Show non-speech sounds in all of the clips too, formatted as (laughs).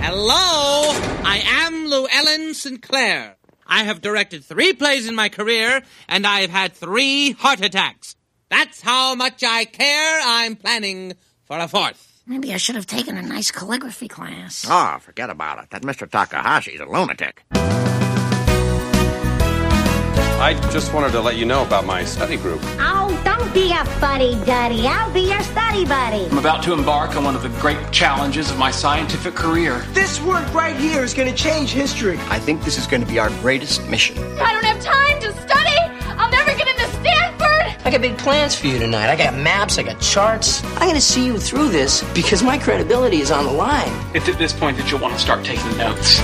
Hello, I am Llewellyn Sinclair. I have directed three plays in my career, and I have had three heart attacks. That's how much I care. I'm planning for a fourth. Maybe I should have taken a nice calligraphy class. Oh, forget about it. That Mr. Takahashi's a lunatic. I just wanted to let you know about my study group. Oh, don't be a fuddy-duddy. I'll be your study buddy. I'm about to embark on one of the great challenges of my scientific career. This work right here is going to change history. I think this is going to be our greatest mission. I don't have time to study. I'll never get into Stanford. I got big plans for you tonight. I got maps, I got charts. I'm going to see you through this because my credibility is on the line. It's at this point that you'll want to start taking notes.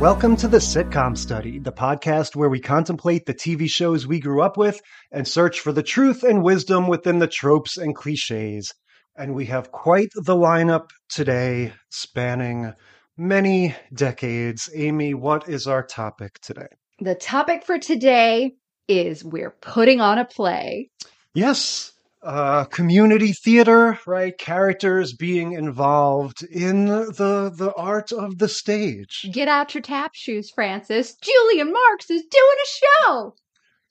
Welcome to the Sitcom Study, the podcast where we contemplate the TV shows we grew up with and search for the truth and wisdom within the tropes and cliches. And we have quite the lineup today, spanning many decades. Amy, what is our topic today? The topic for today is we're putting on a play. Yes, uh, community theater, right? Characters being involved in the the art of the stage. Get out your tap shoes, Francis. Julian Marks is doing a show.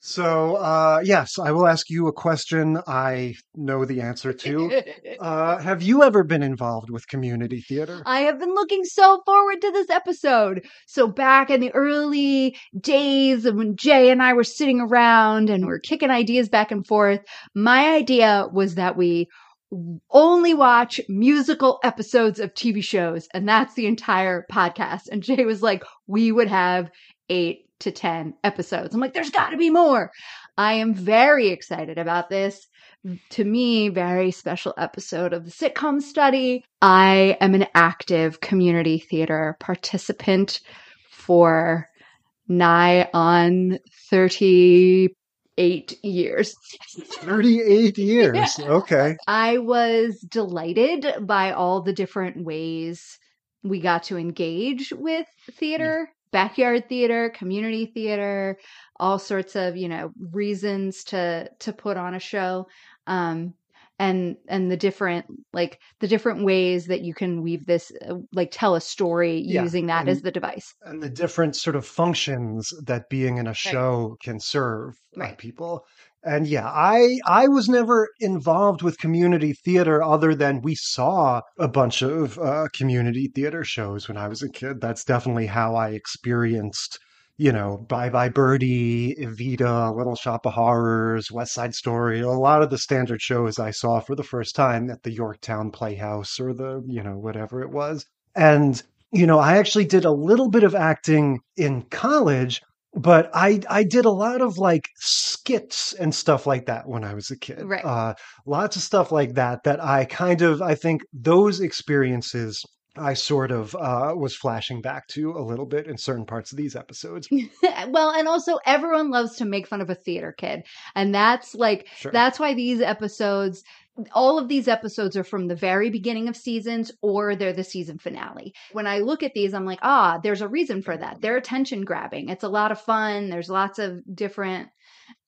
So, uh, yes, I will ask you a question I know the answer to. (laughs) Uh, have you ever been involved with community theater? I have been looking so forward to this episode. So, back in the early days of when Jay and I were sitting around and we're kicking ideas back and forth, my idea was that we only watch musical episodes of TV shows, and that's the entire podcast. And Jay was like, we would have eight to 10 episodes. I'm like, there's got to be more. I am very excited about this. To me, very special episode of the sitcom study. I am an active community theater participant for nigh on 38 years. 38 (laughs) years. Yeah. Okay. I was delighted by all the different ways we got to engage with theater backyard theater, community theater, all sorts of, you know, reasons to to put on a show. Um and and the different like the different ways that you can weave this uh, like tell a story Yeah, using that as the device. And the different sort of functions that being in a show can serve uh, Right. people. And yeah, I I was never involved with community theater other than we saw a bunch of uh, community theater shows when I was a kid. That's definitely how I experienced, you know, Bye Bye Birdie, Evita, Little Shop of Horrors, West Side Story, a lot of the standard shows I saw for the first time at the Yorktown Playhouse or the, you know, whatever it was. And you know, I actually did a little bit of acting in college, but I I did a lot of like skits and stuff like that when I was a kid. Right. Uh, lots of stuff like that that I kind of I think those experiences I sort of uh, was flashing back to a little bit in certain parts of these episodes. (laughs) well, and also everyone loves to make fun of a theater kid. And that's like Sure. that's why these episodes all of these episodes are from the very beginning of seasons or they're the season finale. When I look at these, I'm like, ah, there's a reason for that. They're attention grabbing. It's a lot of fun. There's lots of different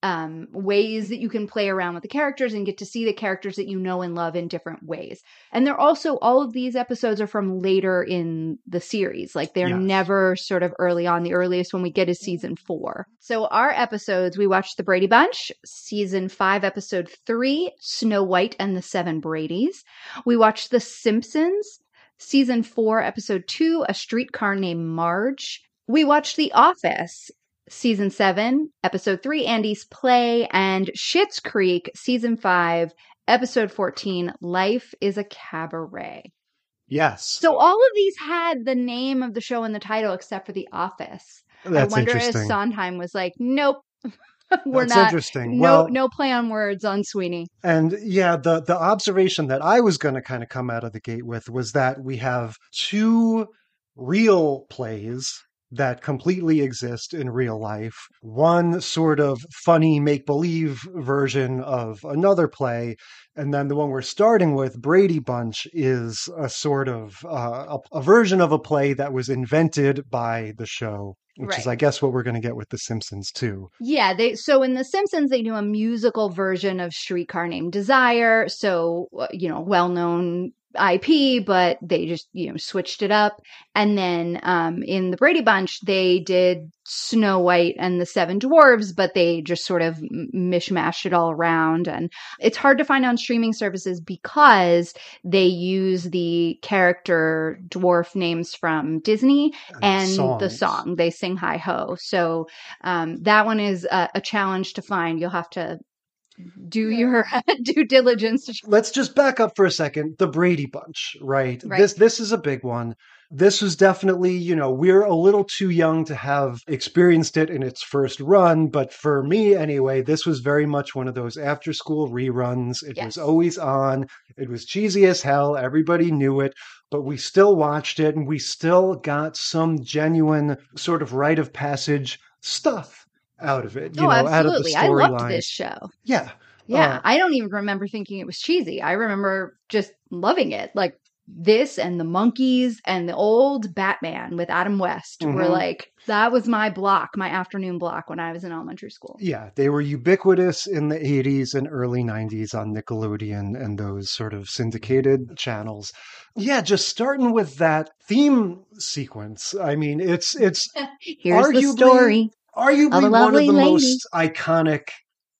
um, ways that you can play around with the characters and get to see the characters that you know and love in different ways. And they're also, all of these episodes are from later in the series. Like they're Yes. never sort of early on. The earliest one we get is season four. So our episodes, we watched The Brady Bunch, season five, episode three, Snow White and the Seven Bradys. We watched The Simpsons, season four, episode two, A Streetcar Named Marge. We watched The Office, season seven, episode three, Andy's Play, and Schitt's Creek, season five, episode 14, Life is a Cabaret. Yes. So all of these had the name of the show in the title except for The Office. That's I wonder if. Sondheim was like, nope. (laughs) We're That's not interesting. no Well- no play on words on Sweeney. And yeah, the the observation that I was going to kind of come out of the gate with was that we have two real plays that completely exist in real life. One sort of funny make believe version of another play, and then the one we're starting with, Brady Bunch, is a sort of uh, a, a version of a play that was invented by the show. Which is, I guess, what we're going to get with The Simpsons too. Yeah, they so in The Simpsons they do a musical version of Streetcar Named Desire. So uh, you know, well known IP, but they just, you know, switched it up. And then um, in the Brady Bunch, they did Snow White and the Seven Dwarves, but they just sort of mishmashed it all around. And it's hard to find on streaming services because they use the character dwarf names from Disney and, and the song. They sing Hi Ho. So um, that one is a, a challenge to find. You'll have to do your (laughs) due diligence. Let's just back up for a second. The Brady Bunch, right? right? This this is a big one. This was definitely, you know, we're a little too young to have experienced it in its first run, but for me anyway, this was very much one of those after school reruns. It yes. was always on. It was cheesy as hell. Everybody knew it, but we still watched it and we still got some genuine sort of rite of passage stuff out of it. You oh, know, absolutely. I loved line. this show. Yeah. Yeah. Uh, I don't even remember thinking it was cheesy. I remember just loving it. Like this and the Monkees and the old Batman with Adam West mm-hmm. were like that was my block, my afternoon block when I was in elementary school. Yeah, they were ubiquitous in the 80s and early 90s on Nickelodeon and those sort of syndicated channels. Yeah, just starting with that theme sequence. I mean, it's it's (laughs) Here's arguably, the story arguably one of the lady. most iconic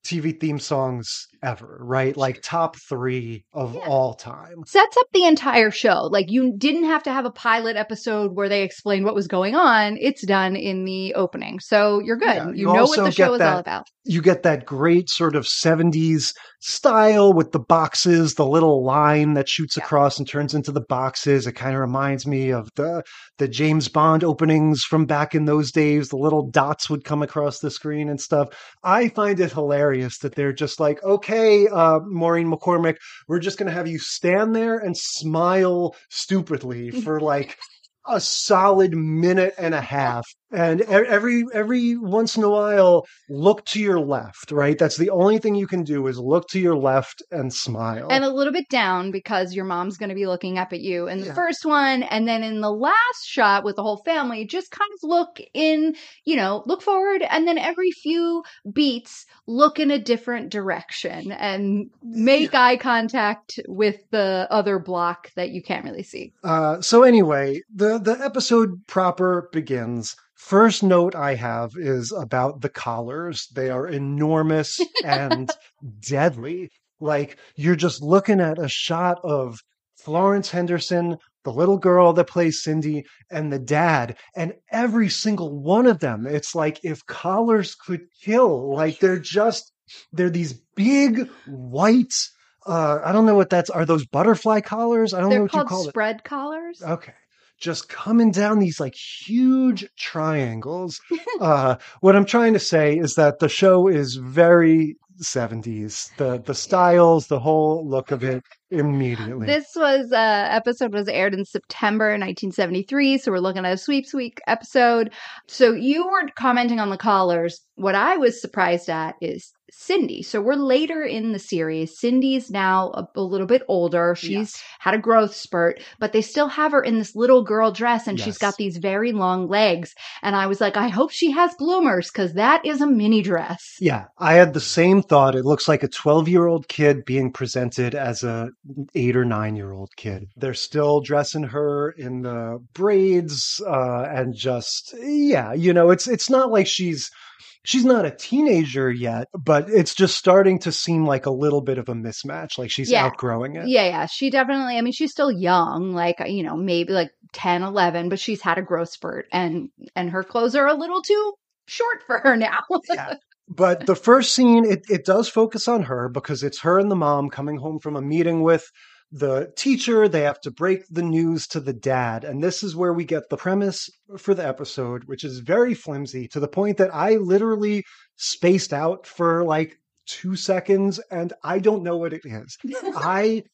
TV theme songs ever, right? Like top three of yeah. all time. Sets up the entire show. Like you didn't have to have a pilot episode where they explain what was going on. It's done in the opening. So you're good. Yeah, you, you know what the show is all about. You get that great sort of 70s style with the boxes, the little line that shoots yeah. across and turns into the boxes. It kind of reminds me of the the James Bond openings from back in those days. The little dots would come across the screen and stuff. I find it hilarious that they're just like, okay, uh, Maureen McCormick, we're just going to have you stand there and smile stupidly (laughs) for like a solid minute and a half and every every once in a while look to your left right that's the only thing you can do is look to your left and smile and a little bit down because your mom's going to be looking up at you in the yeah. first one and then in the last shot with the whole family just kind of look in you know look forward and then every few beats look in a different direction and make yeah. eye contact with the other block that you can't really see uh, so anyway the the episode proper begins First note I have is about the collars. They are enormous and (laughs) deadly. Like you're just looking at a shot of Florence Henderson, the little girl that plays Cindy, and the dad, and every single one of them. It's like if collars could kill. Like they're just they're these big white uh, I don't know what that's. Are those butterfly collars? I don't They're know what you call it. Spread collars. Okay just coming down these like huge triangles. uh, what I'm trying to say is that the show is very 70s. The the styles, the whole look of it immediately. This was uh episode was aired in September 1973, so we're looking at a sweeps week episode. So you were commenting on the collars. What I was surprised at is Cindy. So we're later in the series. Cindy's now a, a little bit older. She's yes. had a growth spurt, but they still have her in this little girl dress and yes. she's got these very long legs. And I was like, I hope she has bloomers because that is a mini dress. Yeah, I had the same thought. It looks like a 12 year old kid being presented as a eight or nine year old kid. They're still dressing her in the braids uh, and just, yeah, you know, it's, it's not like she's, she's not a teenager yet, but it's just starting to seem like a little bit of a mismatch. Like she's yeah. outgrowing it. Yeah, yeah. She definitely, I mean, she's still young, like, you know, maybe like 10, 11, but she's had a growth spurt and, and her clothes are a little too short for her now. yeah. But the first scene, it, it does focus on her because it's her and the mom coming home from a meeting with the teacher. They have to break the news to the dad. And this is where we get the premise for the episode, which is very flimsy to the point that I literally spaced out for like two seconds and I don't know what it is. (laughs) I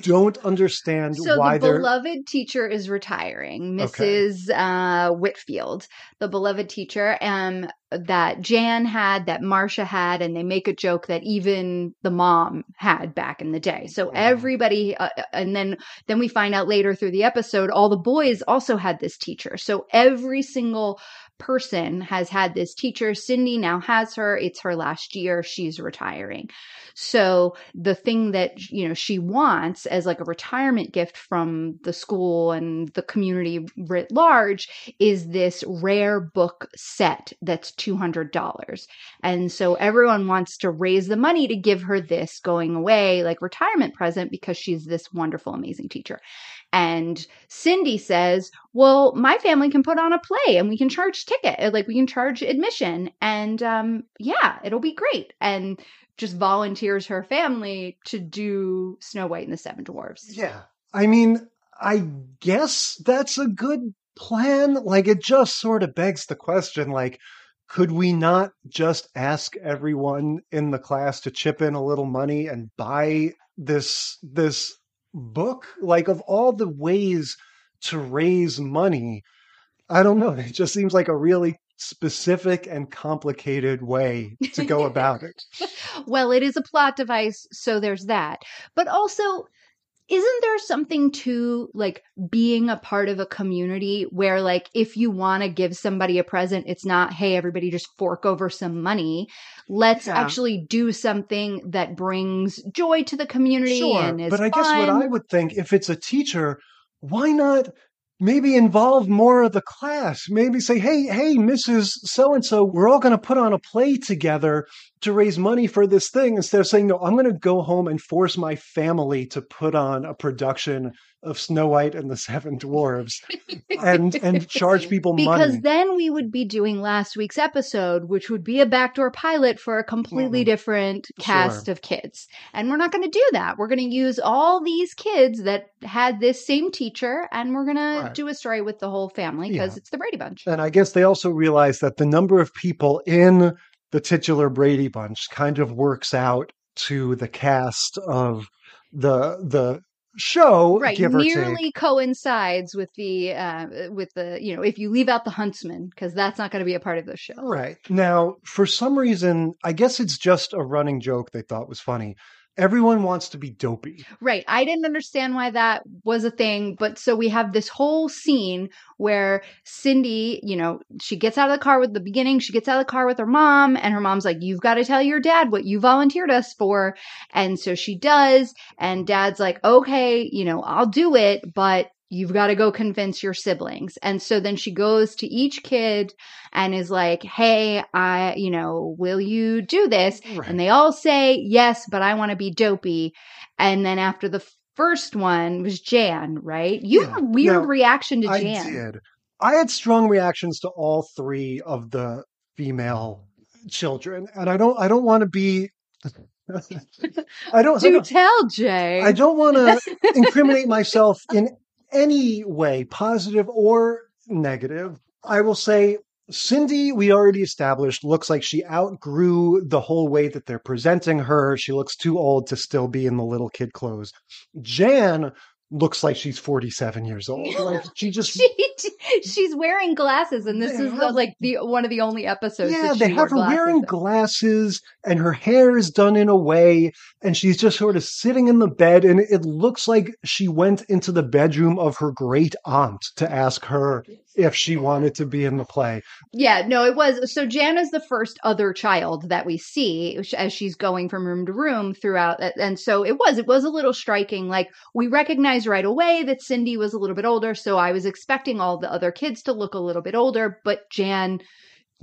don't understand so why the beloved teacher is retiring mrs okay. uh, whitfield. The beloved teacher um that jan had that marcia had and they make a joke that even the mom had back in the day. So everybody uh, uh, and then then we find out later through the episode all the boys also had this teacher. So every single person has had this teacher. Cindy now has her. It's her last year. She's retiring. So the thing that, you know, she wants as like a retirement gift from the school and the community writ large is this rare book set that's $200. And so everyone wants to raise the money to give her this going away, like retirement present because she's this wonderful, amazing teacher. And Cindy says, Well, my family can put on a play and we can charge ticket, like we can charge admission. And um, yeah, it'll be great. And just volunteers her family to do Snow White and the Seven Dwarfs. Yeah. I mean, I guess that's a good plan. Like, it just sort of begs the question like, could we not just ask everyone in the class to chip in a little money and buy this this book like of all the ways to raise money i don't know (laughs) it just seems like a really specific and complicated way to go (laughs) about it. Well it is a plot device so there's that. But also isn't there something to like being a part of a community where like if you want to give somebody a present it's not hey everybody just fork over some money let's yeah. actually do something that brings joy to the community sure, and is but i fun. guess what i would think if it's a teacher why not maybe involve more of the class. Maybe say, hey, hey, Mrs. So and so, we're all going to put on a play together to raise money for this thing instead of saying, no, I'm going to go home and force my family to put on a production of Snow White and the Seven Dwarves (laughs) and and charge people because money. Because then we would be doing last week's episode, which would be a backdoor pilot for a completely mm-hmm. different cast sure. of kids. And we're not going to do that. We're going to use all these kids that had this same teacher and we're going right. to do a story with the whole family because yeah. it's the Brady Bunch. And I guess they also realize that the number of people in the titular Brady Bunch kind of works out to the cast of the the show right nearly coincides with the uh with the you know if you leave out the huntsman because that's not going to be a part of the show. Right. Now for some reason i guess it's just a running joke they thought was funny everyone wants to be dopey. Right. I didn't understand why that was a thing, but so we have this whole scene where Cindy, you know, she gets out of the car with the beginning, she gets out of the car with her mom and her mom's like, "You've got to tell your dad what you volunteered us for." And so she does, and dad's like, "Okay, you know, I'll do it, but you've got to go convince your siblings. And so then she goes to each kid and is like, Hey, I, you know, will you do this? Right. And they all say yes, but I want to be dopey. And then after the first one was Jan, right? You yeah. had a weird now, reaction to Jan. I did. I had strong reactions to all three of the female children. And I don't, I don't want to be (laughs) I don't do I don't, tell Jay. I don't want to incriminate myself in any way, positive or negative. I will say Cindy, we already established, looks like she outgrew the whole way that they're presenting her. She looks too old to still be in the little kid clothes. Jan looks like she's 47 years old. (laughs) Like she just she, she's wearing glasses and this is have, the, like the one of the only episodes Yeah, they have her wearing in. glasses and her hair is done in a way and she's just sort of sitting in the bed and it looks like she went into the bedroom of her great aunt to ask her if she wanted to be in the play. Yeah, no, it was. So Jan is the first other child that we see as she's going from room to room throughout. And so it was, it was a little striking. Like we recognize right away that Cindy was a little bit older. So I was expecting all the other kids to look a little bit older, but Jan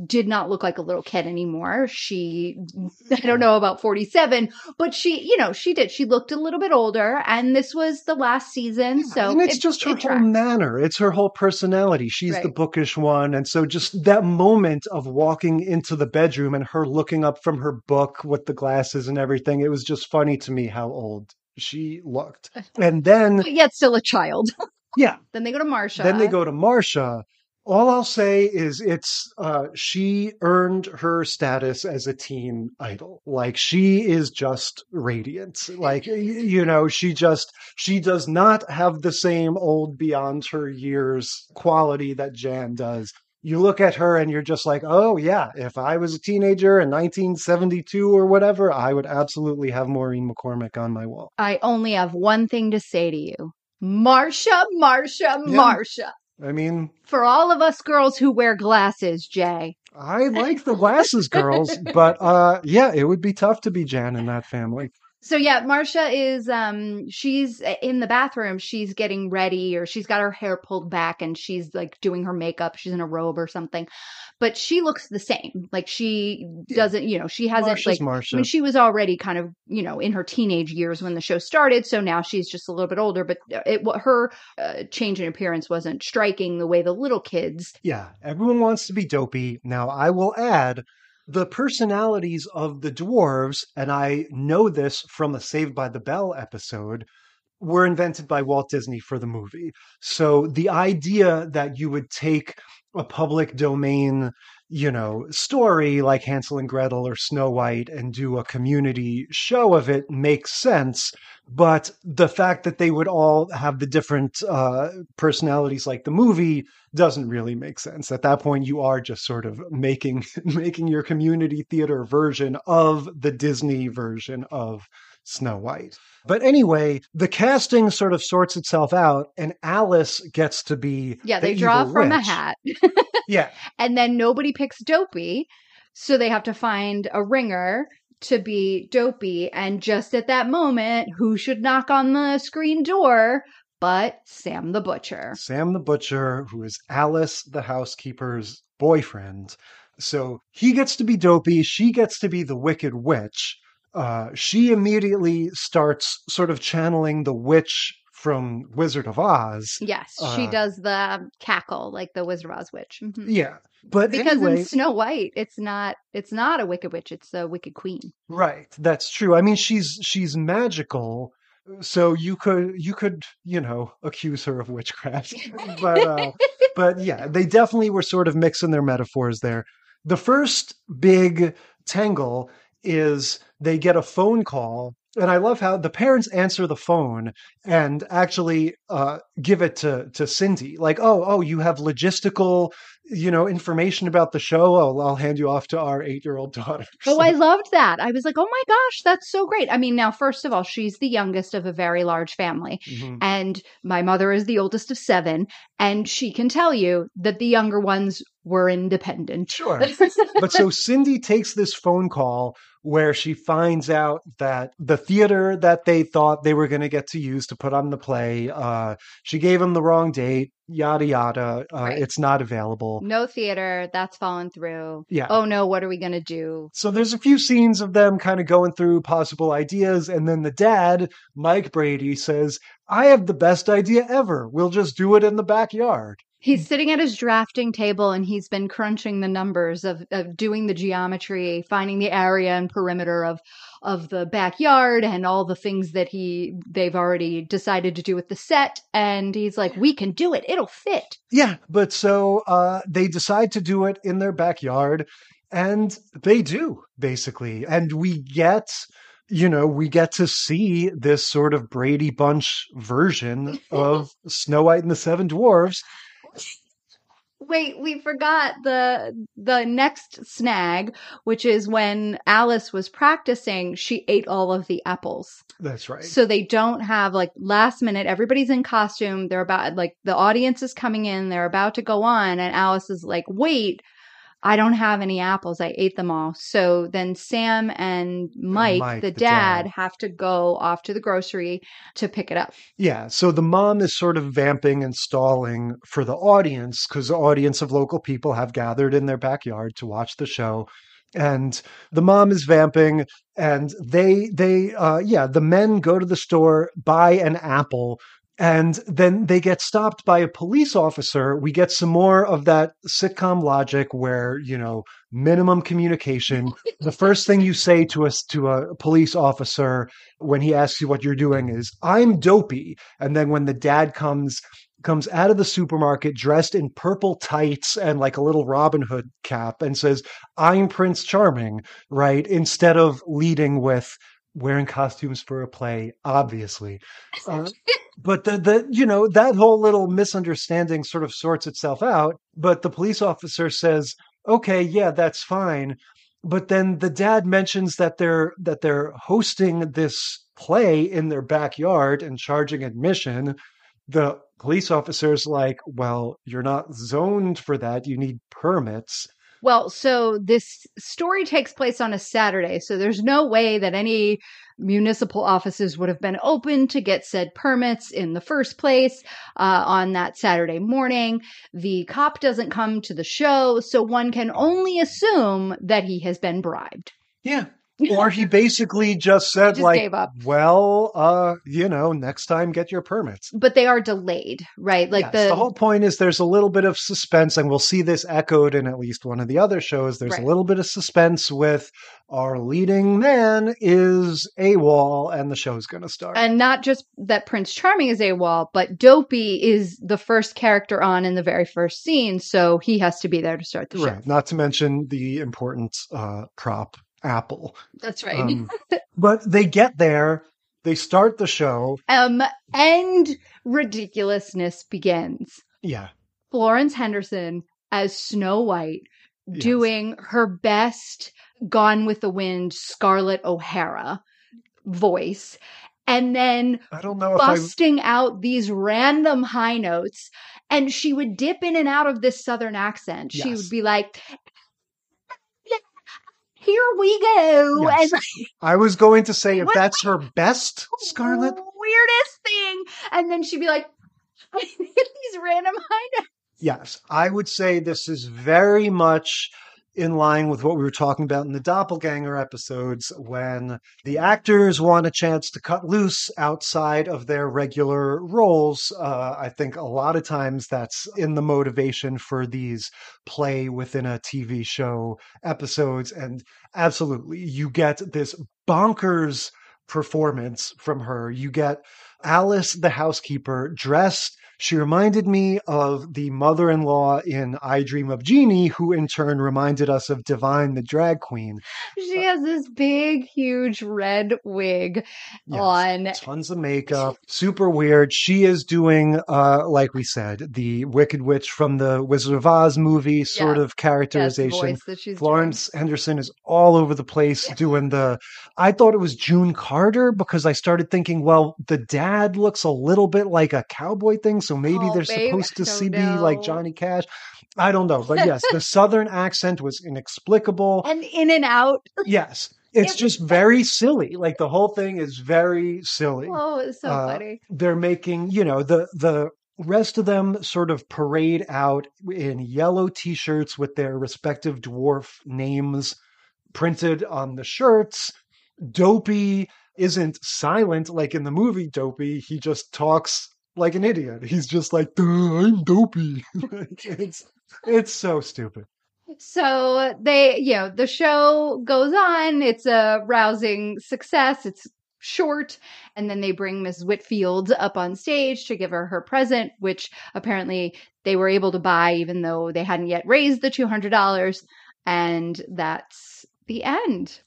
did not look like a little kid anymore. She, (laughs) I don't know about 47, but she, you know, she did. She looked a little bit older and this was the last season. Yeah, so and it's it, just her it whole manner. It's her whole personality. She's right. the bookish one. And so just that moment of walking into the bedroom and her looking up from her book with the glasses and everything, it was just funny to me how old she looked. (laughs) And then, but yet still a child. (laughs) yeah. Then they go to Marcia. Then they go to Marcia all I'll say is it's uh, she earned her status as a teen idol. Like she is just radiant. Like you know, she just she does not have the same old beyond her years quality that Jan does. You look at her and you're just like, oh yeah, if I was a teenager in 1972 or whatever, I would absolutely have Maureen McCormick on my wall. I only have one thing to say to you. Marcia, Marcia, yeah. Marcia. I mean, For all of us girls who wear glasses, Jay. I like the glasses girls, but uh yeah, it would be tough to be Jan in that family. So yeah, Marcia is um she's in the bathroom, she's getting ready or she's got her hair pulled back and she's like doing her makeup, she's in a robe or something. But she looks the same. Like she doesn't, you know, she hasn't Marcia's like Marcia. I mean she was already kind of, you know, in her teenage years when the show started, so now she's just a little bit older, but it what her uh, change in appearance wasn't striking the way the little kids Yeah, everyone wants to be dopey. Now, I will add the personalities of the dwarves, and I know this from a Saved by the Bell episode, were invented by Walt Disney for the movie. So the idea that you would take a public domain, you know, story like Hansel and Gretel or Snow White and do a community show of it makes sense. But the fact that they would all have the different uh, personalities like the movie doesn't really make sense. At that point, you are just sort of making (laughs) making your community theater version of the Disney version of Snow White. But anyway, the casting sort of sorts itself out, and Alice gets to be Yeah, the they draw from a hat. (laughs) Yeah, and then nobody picks Dopey, so they have to find a ringer to be Dopey. And just at that moment, who should knock on the screen door but Sam the Butcher? Sam the Butcher, who is Alice the housekeeper's boyfriend. So he gets to be dopey. She gets to be the Wicked Witch. Uh, she immediately starts sort of channeling the witch from Wizard of Oz. Yes, she Uh, does the cackle like the Wizard of Oz witch. Mhm. Yeah, but Because anyway, in Snow White, it's not it's not a wicked witch; it's a wicked queen. right? That's true. I mean, she's she's magical, so you could you could you know accuse her of witchcraft, (laughs) but uh, but yeah, they definitely were sort of mixing their metaphors there. The first big tangle is they get a phone call. And I love how the parents answer the phone and actually uh, give it to to Cindy, like, "Oh, oh, you have logistical, you know, information about the show. Oh, I'll hand you off to our eight year old (laughs) daughter." Oh, I loved that. I was like, oh my gosh, that's so great. I mean, now, first of all, she's the youngest of a very large family. Mhm. And my mother is the oldest of seven. And she can tell you that the younger ones were independent. Sure. (laughs) but so Cindy takes this phone call where she finds out that the theater that they thought they were going to get to use to put on the play, uh, she gave them the wrong date, yada yada. Uh, Right. It's not available. no theater, that's fallen through. Yeah. Oh no, what are we going to do? So there's a few scenes of them kind of going through possible ideas, and then the dad, Mike Brady, says, "I have the best idea ever. We'll just do it in the backyard." He's sitting at his drafting table and he's been crunching the numbers of, of doing the geometry, finding the area and perimeter of of the backyard and all the things that he they've already decided to do with the set. And he's like, We can do it, it'll fit. Yeah, but so uh, they decide to do it in their backyard, and they do basically, and we get. You know, we get to see this sort of Brady Bunch version of (laughs) Snow White and the Seven Dwarfs. Wait, we forgot the the next snag, which is when Alice was practicing, she ate all of the apples. That's right. So they don't have like last minute, everybody's in costume. They're about like the audience is coming in, they're about to go on, and Alice is like, wait, I don't have any apples. I ate them all. So then Sam and Mike, Mike, the, the dad, dad. have to go off to the grocery to pick it up. Yeah, so the mom is sort of vamping and stalling for the audience because the audience of local people have gathered in their backyard to watch the show. And the mom is vamping, and they, they, uh, yeah, the men go to the store, buy an apple, and then they get stopped by a police officer. We get some more of that sitcom logic where, you know, minimum communication. the first thing you say to us to a police officer when he asks you what you're doing is, I'm dopey. And then when the dad comes, comes out of the supermarket dressed in purple tights and like a little Robin Hood cap and says, I'm Prince Charming, right? Instead of leading with wearing costumes for a play, obviously. Uh, (laughs) but the, the, you know, that whole little misunderstanding sort of sorts itself out. But the police officer says, okay, yeah, that's fine. But then the dad mentions that they're, that they're hosting this play in their backyard and charging admission. The police officer's like, well, you're not zoned for that. You need permits. Well, so this story takes place on a Saturday, so there's no way that any municipal offices would have been open to get said permits in the first place uh, on that Saturday morning. The cop doesn't come to the show, so one can only assume that he has been bribed. Yeah. Or he basically just said, Just like, well, uh, you know, next time get your permits. But they are delayed, right? Like Yes, the, the whole point is there's a little bit of suspense, and we'll see this echoed in at least one of the other shows. There's Right. a little bit of suspense with our leading man is AWOL, and the show's going to start. and not just that Prince Charming is AWOL, but Dopey is the first character on in the very first scene, so he has to be there to start the show. right. Not to mention the important uh, prop, Apple. That's right. Um, (laughs) but they get there, they start the show. Um, and ridiculousness begins. Yeah. Florence Henderson as Snow White Yes. doing her best Gone with the Wind Scarlett O'Hara voice. And then I don't know if I. busting out these random high notes. And she would dip in and out of this southern accent. She would be like, Here we go. Yes. And I was going to say if that's her best, (laughs) Scarlett weirdest thing. And then she'd be like, I (laughs) need these random high. Yes, I would say this is very much in line with what we were talking about in the doppelganger episodes when the actors want a chance to cut loose outside of their regular roles. Uh, I think a lot of times that's in the motivation for these play within a TV show episodes. And absolutely, you get this bonkers performance from her. You get Alice, the housekeeper, dressed. She reminded me of the mother in law in I Dream of Jeannie, who in turn reminded us of Divine, the drag queen. She has this big, huge red wig Yes. on. Tons of makeup, super weird. She is doing, uh, like we said, the Wicked Witch from the Wizard of Oz movie sort Yeah. of characterization. voice that she's Florence Henderson is all over the place doing the. I thought it was June Carter because I started thinking, well, the dad looks a little bit like a cowboy thing, so maybe Oh, they're babe, supposed to see be like. Johnny Cash. I don't know, but yes, the (laughs) southern accent was inexplicable. And in and out. Yes, (laughs) it's It- just very silly. Like the whole thing is very silly Oh, it's so Uh, funny. they're making you know the the rest of them sort of parade out in yellow t-shirts with their respective dwarf names printed on the shirts dopey isn't silent like in the movie dopey he just talks like an idiot he's just like i'm dopey (laughs) (laughs) Like, it's it's so stupid So they, you know, the show goes on. It's a rousing success. It's short. And then they bring Miss Whitfield up on stage to give her her present, which apparently they were able to buy even though they hadn't yet raised the $200. And that's the end.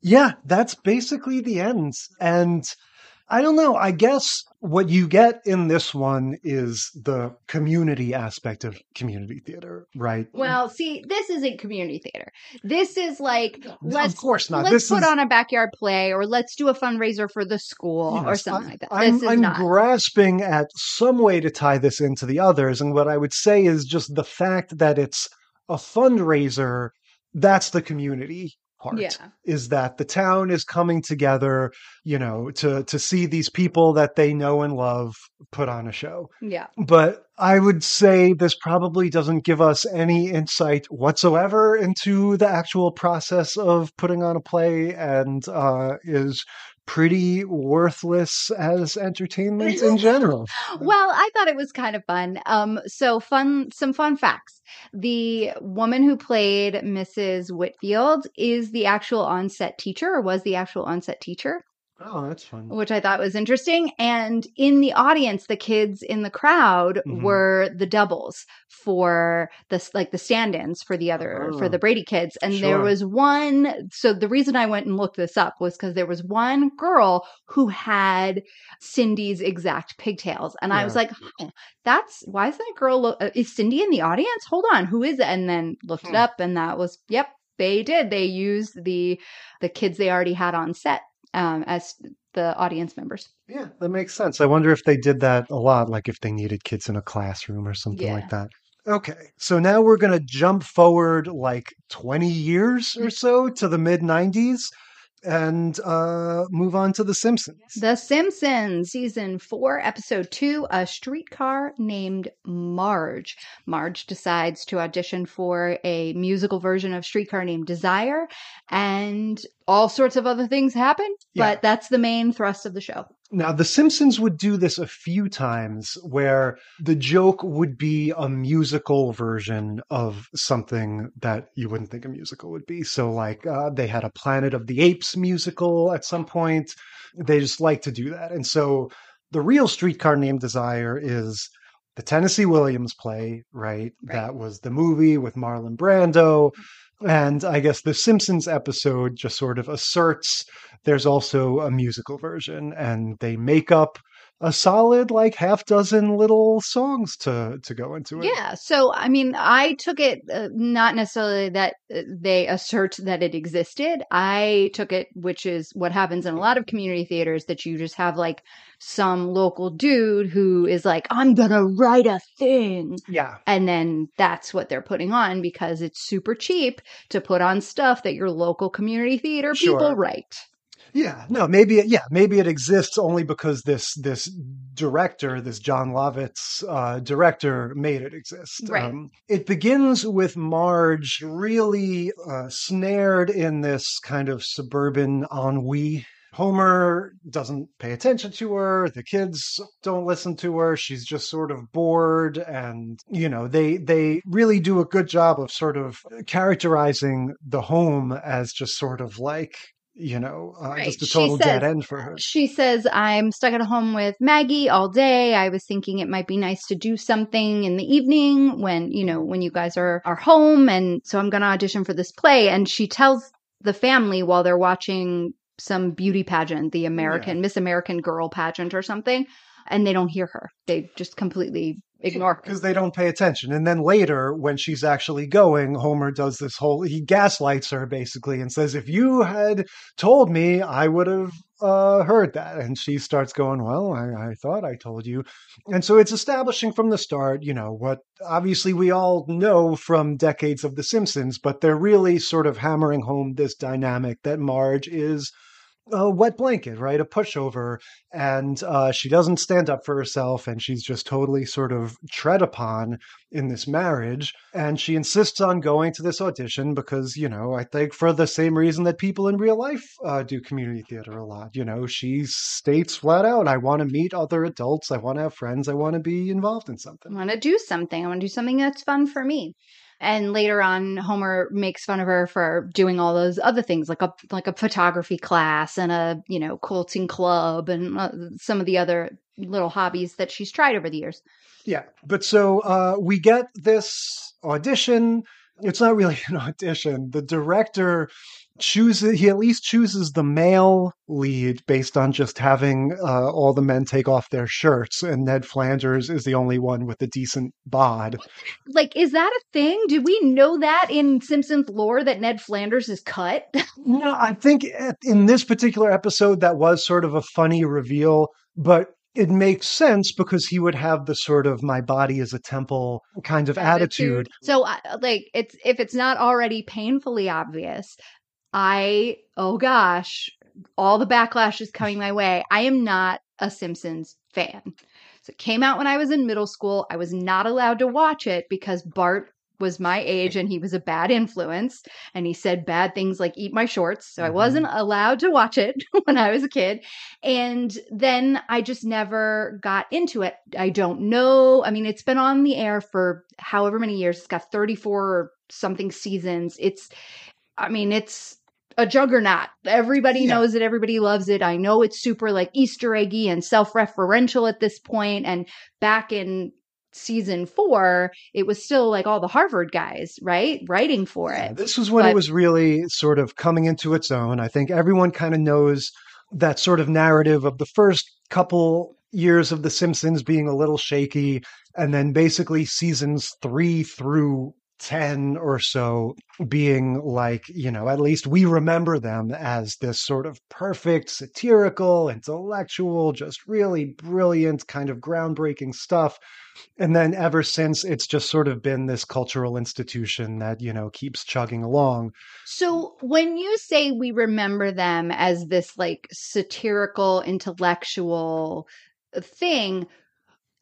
Yeah, that's basically the end. And I don't know. I guess what you get in this one is the community aspect of community theater, right? Well, see, this isn't community theater. This is like let's of course not. let's this put is, on a backyard play or let's do a fundraiser for the school or something I- like that. I'm, is I'm not. grasping at some way to tie this into the others. And what I would say is just the fact that it's a fundraiser, that's the community part. Yeah. Is that the town is coming together, you know, to to see these people that they know and love put on a show. yeah. But I would say this probably doesn't give us any insight whatsoever into the actual process of putting on a play and uh, is pretty worthless as (laughs) entertainment in general. Well, I thought it was kind of fun. Um, so fun, some fun facts. The woman who played Mrs. Whitfield is the actual on-set teacher, or was the actual on-set teacher, Oh, that's fun. which I thought was interesting. And in the audience, the kids in the crowd Mhm. were the doubles for the like the stand-ins for the other for Oh, the Brady kids. And there was one. So the reason I went and looked this up was because there was one girl who had Cindy's exact pigtails, and I was like, huh, "That's why is that girl? Uh, is Cindy in the audience? Hold on, who is it?" And then looked it Hmm. up, and that was yep. They did. They used the the kids they already had on set um, as the audience members. Yeah, that makes sense. I wonder if they did that a lot, like if they needed kids in a classroom or something Yeah. like that. Okay, so now we're going to jump forward like 20 years or so to the mid 90s and uh, move on to The Simpsons. The Simpsons, season four, episode two, a streetcar named Marge. Marge decides to audition for a musical version of Streetcar Named Desire, and all sorts of other things happen, Yeah. but that's the main thrust of the show. Now, The Simpsons would do this a few times where the joke would be a musical version of something that you wouldn't think a musical would be. So, like, uh, they had a Planet of the Apes musical at some point. They just like to do that. And so, the real streetcar named Desire is the Tennessee Williams play, right? That was the movie with Marlon Brando. And I guess the Simpsons episode just sort of asserts there's also a musical version, and they make up a solid like half dozen little songs to to go into it. Yeah. So, I mean, I took it uh, not necessarily that uh, they assert that it existed. I took it, which is what happens in a lot of community theaters, that you just have like some local dude who is like, I'm going to write a thing. Yeah. And then that's what they're putting on because it's super cheap to put on stuff that your local community theater people write. Yeah, no, maybe it, yeah, maybe it exists only because this this director, this Jon Lovitz uh, director, made it exist. Right. Um, it begins with Marge really uh, snared in this kind of suburban ennui. Homer doesn't pay attention to her. The kids don't listen to her. She's just sort of bored, and you know they they really do a good job of sort of characterizing the home as just sort of like you know, uh, Right. just a total dead end for her. She says, I'm stuck at home with Maggie all day. I was thinking it might be nice to do something in the evening when, you know, when you guys are, are home. And so I'm going to audition for this play. And she tells the family while they're watching some beauty pageant, the American, Miss American Girl pageant or something. And they don't hear her. They just completely ignore. Because they don't pay attention. And then later, when she's actually going, Homer does this whole, he gaslights her basically and says, if you had told me, I would have uh, heard that. And she starts going, well, I, I thought I told you. And so it's establishing from the start, you know, what obviously we all know from decades of The Simpsons, but they're really sort of hammering home this dynamic that Marge is a wet blanket, right? A pushover. And uh, she doesn't stand up for herself and she's just totally sort of tread upon in this marriage. And she insists on going to this audition because, you know, I think for the same reason that people in real life uh, do community theater a lot. You know, she states flat out, I want to meet other adults. I want to have friends. I want to be involved in something. I want to do something. I want to do something that's fun for me. And later on, Homer makes fun of her for doing all those other things, like a like a photography class and a you know quilting club and uh, some of the other little hobbies that she's tried over the years. Yeah. But so uh, we get this audition. It's not really (laughs) an audition. The director chooses, he at least chooses the male lead based on just having uh, all the men take off their shirts. And Ned Flanders is the only one with a decent bod. Like, is that a thing? do we know that in Simpsons lore that Ned Flanders is cut? (laughs) No, I think in this particular episode, that was sort of a funny reveal, but it makes sense because he would have the sort of my body is a temple kind of attitude. So, uh, like, it's if it's not already painfully obvious, I oh gosh, all the backlash is coming my way. I am not a Simpsons fan. So it came out when I was in middle school. I was not allowed to watch it because Bart was my age and he was a bad influence and he said bad things like eat my shorts. So i mm-hmm. wasn't allowed to watch it (laughs) when i was a kid. And then i just never got into it. I don't know. I mean it's been on the air for however many years. It's got 34 or something seasons. It's i mean it's a juggernaut. Everybody Yeah. knows it. Everybody loves it. I know it's super like Easter eggy and self-referential at this point. And back in season four, it was still like all the Harvard guys, right? Writing for Yeah, it. This was when But- it was really sort of coming into its own. I think everyone kind of knows that sort of narrative of the first couple years of The Simpsons being a little shaky, and then basically seasons three through 10 or so being like, you know, at least we remember them as this sort of perfect, satirical, intellectual, just really brilliant, kind of groundbreaking stuff. And then ever since, it's just sort of been this cultural institution that, you know, keeps chugging along. So when you say we remember them as this like satirical, intellectual uh, thing,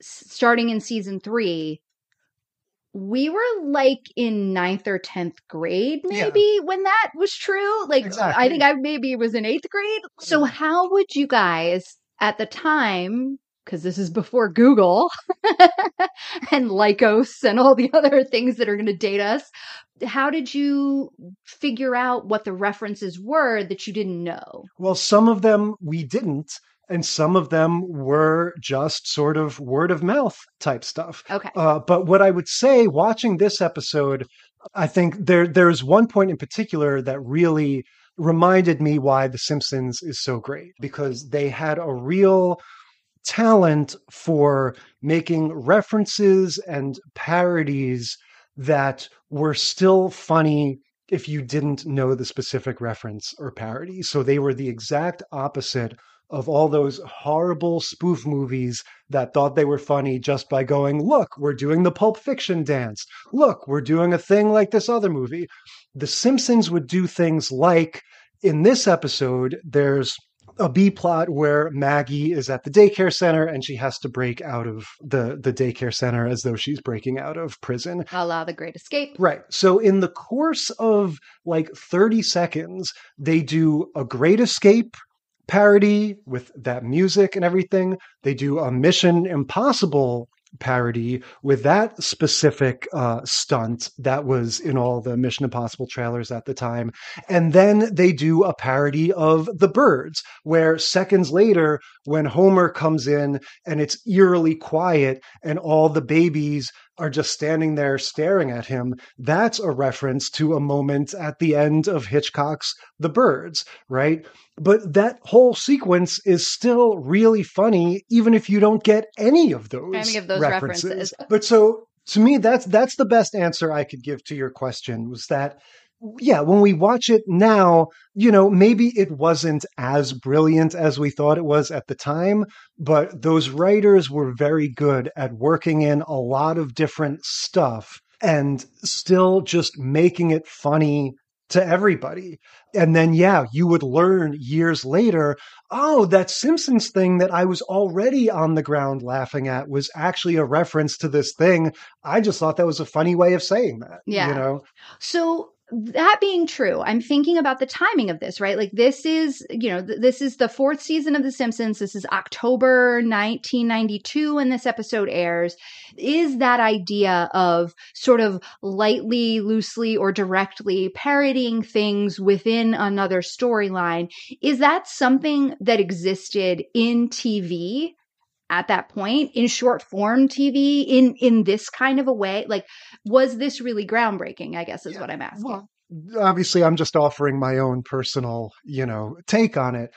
starting in season three, we were like in ninth or tenth grade, maybe yeah. when that was true. Like exactly. I think I maybe was in eighth grade. So how would you guys at the time? Because this is before Google (laughs) and Lycos and all the other things that are going to date us. How did you figure out what the references were that you didn't know? Well, some of them we didn't and some of them were just sort of word of mouth type stuff. Okay. Uh, but what I would say, watching this episode, I think there there's one point in particular that really reminded me why The Simpsons is so great because they had a real talent for making references and parodies that were still funny if you didn't know the specific reference or parody. So they were the exact opposite of all those horrible spoof movies that thought they were funny just by going, look, we're doing the Pulp Fiction dance. Look, we're doing a thing like this other movie. The Simpsons would do things like in this episode, there's a B plot where Maggie is at the daycare center and she has to break out of the, the daycare center as though she's breaking out of prison. A la the Great Escape. Right. So in the course of like 30 seconds, they do a Great Escape parody with that music and everything. They do a Mission Impossible parody with that specific uh, stunt that was in all the Mission Impossible trailers at the time. And then they do a parody of The Birds, where seconds later, when Homer comes in and it's eerily quiet and all the babies are just standing there staring at him, that's a reference to a moment at the end of Hitchcock's The Birds, right? But that whole sequence is still really funny, even if you don't get any of those, any of those references. references. But so to me, that's that's the best answer I could give to your question was that yeah, when we watch it now, you know, maybe it wasn't as brilliant as we thought it was at the time, but those writers were very good at working in a lot of different stuff and still just making it funny to everybody. And then, yeah, you would learn years later, oh, that Simpsons thing that I was already on the ground laughing at was actually a reference to this thing. I just thought that was a funny way of saying that. Yeah. You know? So that being true, I'm thinking about the timing of this, right? Like this is, you know, th- this is the fourth season of The Simpsons. This is October 1992 when this episode airs. Is that idea of sort of lightly, loosely, or directly parodying things within another storyline, is that something that existed in TV? At that point in short form TV in in this kind of a way? Like, was this really groundbreaking? I guess is yeah. what I'm asking. Well, obviously, I'm just offering my own personal, you know, take on it.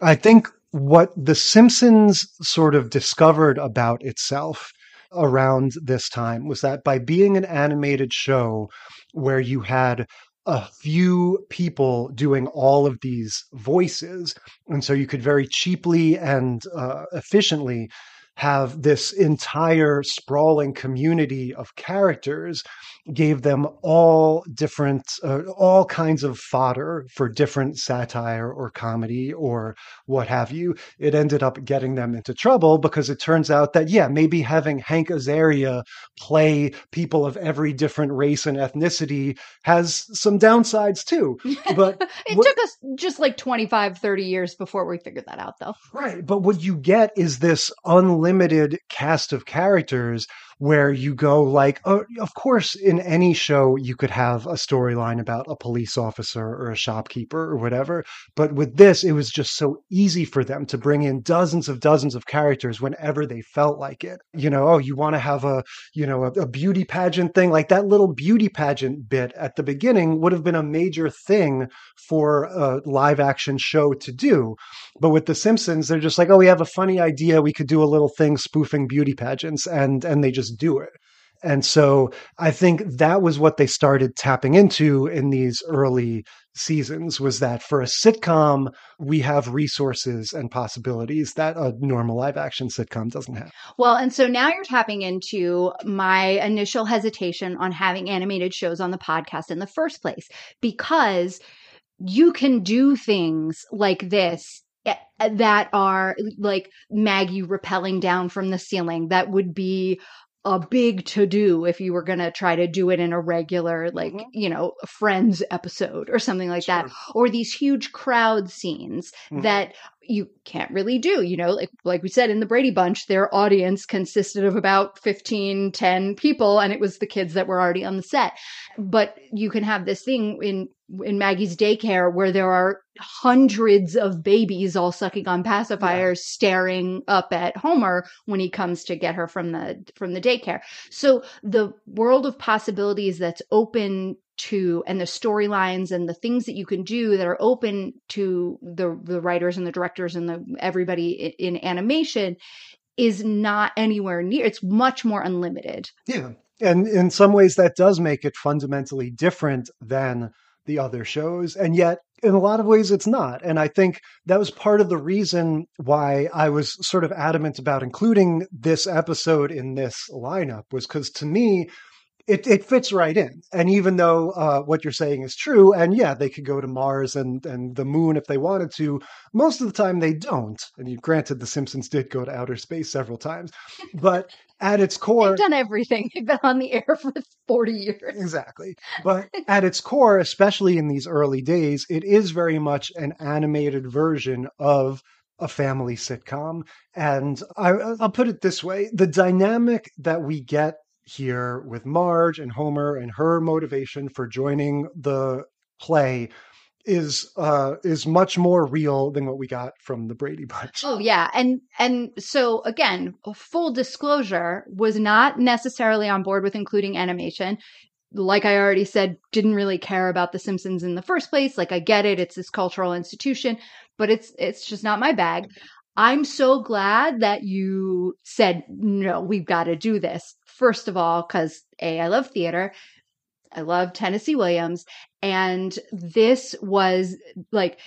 I think what The Simpsons sort of discovered about itself around this time was that by being an animated show where you had a few people doing all of these voices. And so you could very cheaply and uh, efficiently have this entire sprawling community of characters gave them all different, uh, all kinds of fodder for different satire or comedy or what have you. It ended up getting them into trouble because it turns out that, yeah, maybe having Hank Azaria play people of every different race and ethnicity has some downsides too. (laughs) But it what, took us just like 25, 30 years before we figured that out, though. Right. But what you get is this unlimited cast of characters where you go like oh, of course in any show you could have a storyline about a police officer or a shopkeeper or whatever but with this it was just so easy for them to bring in dozens of dozens of characters whenever they felt like it. You know oh you want to have a you know a, a beauty pageant thing? Like that little beauty pageant bit at the beginning would have been a major thing for a live action show to do. But with the simpsons they're just like oh we have a funny idea. We could do a little thing spoofing beauty pageants and and they just do it. And so I think that was what they started tapping into in these early seasons was that for a sitcom, we have resources and possibilities that a normal live action sitcom doesn't have. Well, and so now you're tapping into my initial hesitation on having animated shows on the podcast in the first place because you can do things like this eh, that are like Maggie rappelling down from the ceiling that would be a big to do if you were going to try to do it in a regular like mm-hmm. you know friends episode or something like sure. that or these huge crowd scenes mm-hmm. that you can't really do you know like like we said in the Brady Bunch their audience consisted of about 15 10 people and it was the kids that were already on the set but you can have this thing in in Maggie's daycare where there are hundreds of babies all sucking on pacifiers yeah. staring up at Homer when he comes to get her from the from the daycare. So the world of possibilities that's open to and the storylines and the things that you can do that are open to the the writers and the directors and the everybody in, in animation is not anywhere near it's much more unlimited. Yeah. And in some ways that does make it fundamentally different than the other shows. And yet, in a lot of ways, it's not. And I think that was part of the reason why I was sort of adamant about including this episode in this lineup, was because to me, it, it fits right in. And even though uh, what you're saying is true, and yeah, they could go to Mars and, and the moon if they wanted to, most of the time they don't. I mean, granted, The Simpsons did go to outer space several times, but at its core, they've done everything. (laughs) They've been on the air for 40 years. Exactly. But at its core, especially in these early days, it is very much an animated version of a family sitcom. And I, will put it this way the dynamic that we get here with Marge and Homer and her motivation for joining the play is uh is much more real than what we got from the Brady Bunch. Oh yeah, and and so again, full disclosure was not necessarily on board with including animation. Like I already said, didn't really care about the Simpsons in the first place. Like I get it, it's this cultural institution, but it's it's just not my bag. I'm so glad that you said no, we've got to do this. First of all, cuz A I love theater I love Tennessee Williams. And this was like,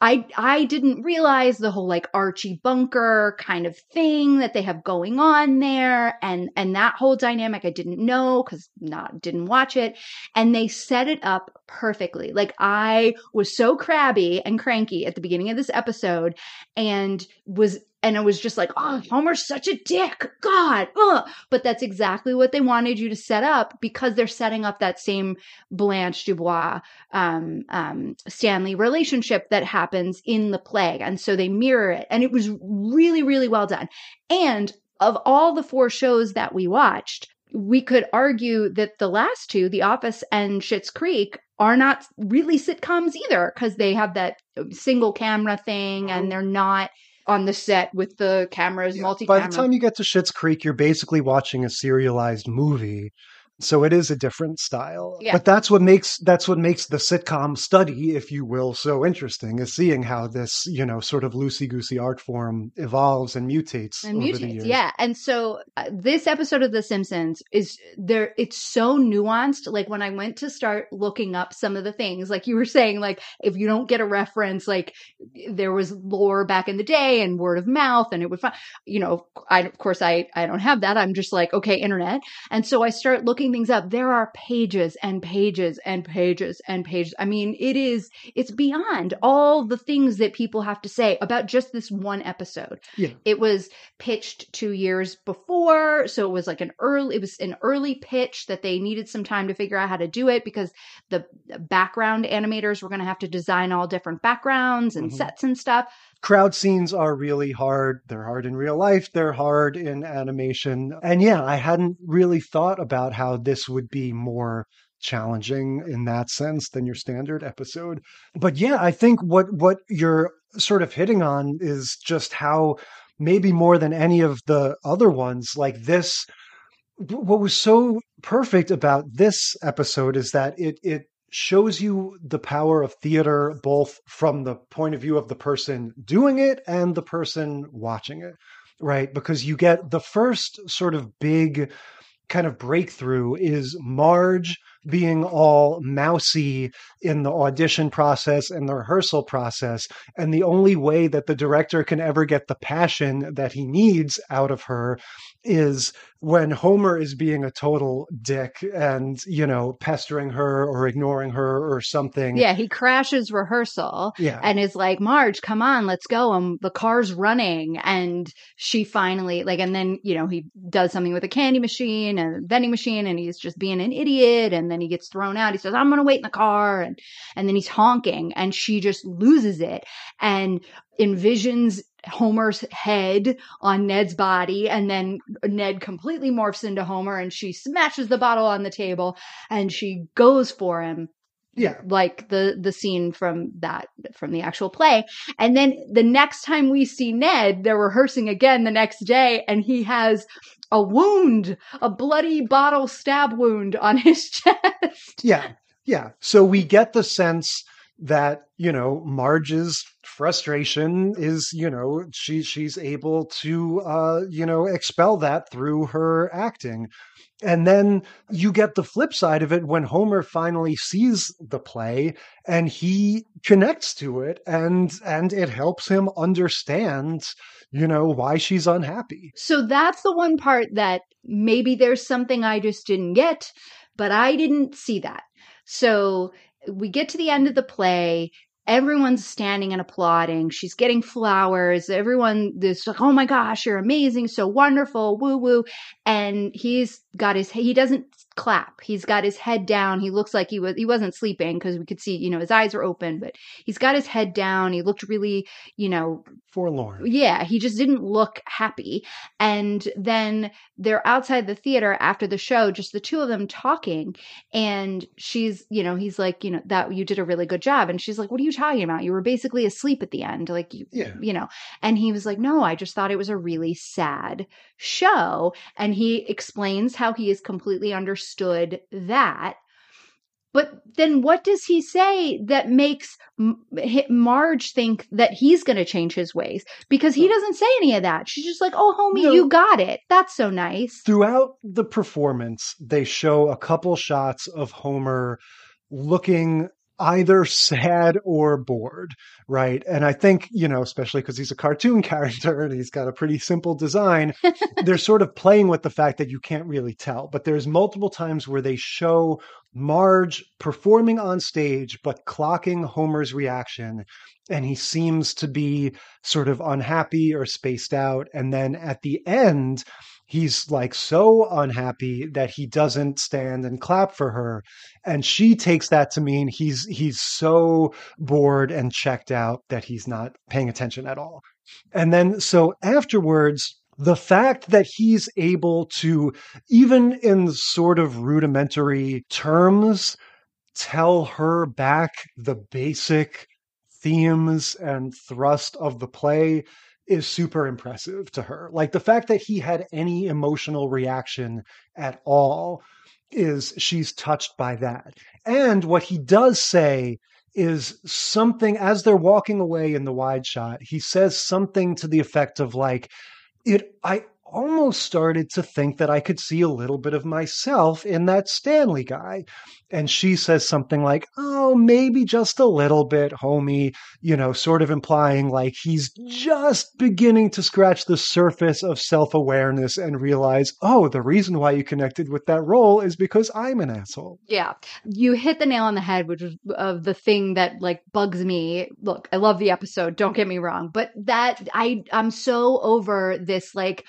I I didn't realize the whole like Archie Bunker kind of thing that they have going on there and and that whole dynamic I didn't know cuz not didn't watch it and they set it up perfectly. Like I was so crabby and cranky at the beginning of this episode and was and it was just like, oh, Homer's such a dick. God. Ugh. But that's exactly what they wanted you to set up because they're setting up that same Blanche Dubois, um, um, Stanley relationship that happens in the play. And so they mirror it. And it was really, really well done. And of all the four shows that we watched, we could argue that the last two, The Office and Schitt's Creek, are not really sitcoms either because they have that single camera thing and they're not on the set with the cameras, yeah, multi. By the time you get to Schitt's Creek, you're basically watching a serialized movie so it is a different style. Yeah. But that's what makes that's what makes the sitcom study, if you will, so interesting is seeing how this, you know, sort of loosey goosey art form evolves and mutates and over mutates, the years. Yeah. And so uh, this episode of The Simpsons is there it's so nuanced. Like when I went to start looking up some of the things, like you were saying, like if you don't get a reference, like there was lore back in the day and word of mouth and it would find you know, I of course I I don't have that. I'm just like, okay, internet. And so I start looking things up, there are pages and pages and pages and pages. I mean, it is, it's beyond all the things that people have to say about just this one episode. Yeah. It was pitched two years before. So it was like an early, it was an early pitch that they needed some time to figure out how to do it because the background animators were going to have to design all different backgrounds and mm-hmm. sets and stuff crowd scenes are really hard. They're hard in real life, they're hard in animation. And yeah, I hadn't really thought about how this would be more challenging in that sense than your standard episode. But yeah, I think what what you're sort of hitting on is just how maybe more than any of the other ones like this what was so perfect about this episode is that it it shows you the power of theater both from the point of view of the person doing it and the person watching it right? Because you get the first sort of big kind of breakthrough is Marge being all mousy in the audition process and the rehearsal process. And the only way that the director can ever get the passion that he needs out of her is when Homer is being a total dick and, you know, pestering her or ignoring her or something. Yeah, he crashes rehearsal Yeah. and is like, Marge, come on, let's go. And the car's running. And she finally, like, and then, you know, he does something with a candy machine and a vending machine and he's just being an idiot. And then he gets thrown out. He says, I'm going to wait in the car. And, and then he's honking and she just loses it and envisions Homer's head on Ned's body. And then Ned completely morphs into Homer and she smashes the bottle on the table and she goes for him Yeah. like the the scene from that from the actual play and then the next time we see ned they're rehearsing again the next day and he has a wound a bloody bottle stab wound on (laughs) his chest Yeah. Yeah. So we get the sense that, you know, Marge's frustration is, you know, she she's able to uh, you know, expel that through her acting. And then you get the flip side of it when Homer finally sees the play and he connects to it and and it helps him understand, you know, why she's unhappy. so that's the one part that maybe there's something i just didn't get but i didn't see that so we get to the end of the play everyone's standing and applauding. She's getting flowers. Everyone is like oh my gosh you're amazing so wonderful woo woo. And he's got his he doesn't clap he's got his head down he looks like he was he wasn't sleeping because we could see you know his eyes are open but he's got his head down he looked really you know Forlorn. yeah, he just didn't look happy. And then they're outside the theater after the show, just the two of them talking. And she's, you know, he's like, you know, that you did a really good job. And she's like, what are you talking about? You were basically asleep at the end. Like, you, Yeah. you know, and he was like, no, I just thought it was a really sad show. And he explains how he is completely understood that. But then what does he say that makes Marge think that he's going to change his ways? Because he doesn't say any of that. She's just like, oh, homie, No. you got it. That's so nice. throughout the performance, they show a couple shots of Homer looking either sad or bored, right? And I think, you know, especially because he's a cartoon (laughs) character and he's got a pretty simple design, (laughs) they're sort of playing with the fact that you can't really tell. But there's multiple times where they show Marge performing on stage, but clocking Homer's reaction. And he seems to be sort of unhappy or spaced out. And then at the end, he's like so unhappy that he doesn't stand and clap for her. And she takes that to mean he's he's so bored and checked out that he's not paying attention at all. And then so afterwards the fact that he's able to even in sort of rudimentary terms tell her back the basic themes and thrust of the play is super impressive to her. Like the fact that he had any emotional reaction at all is she's touched by that. And what he does say is something as they're walking away in the wide shot, he says something to the effect of like, it, I almost started to think that I could see a little bit of myself in that Stanley guy. And she says something like, Oh, maybe just a little bit, homie, you know, sort of implying like he's just beginning to scratch the surface of self awareness and realize, Oh, the reason why you connected with that role is because I'm an asshole. Yeah. You hit the nail on the head, which is of the thing that like bugs me. Look, I love the episode, don't get me wrong, but that I I'm so over this like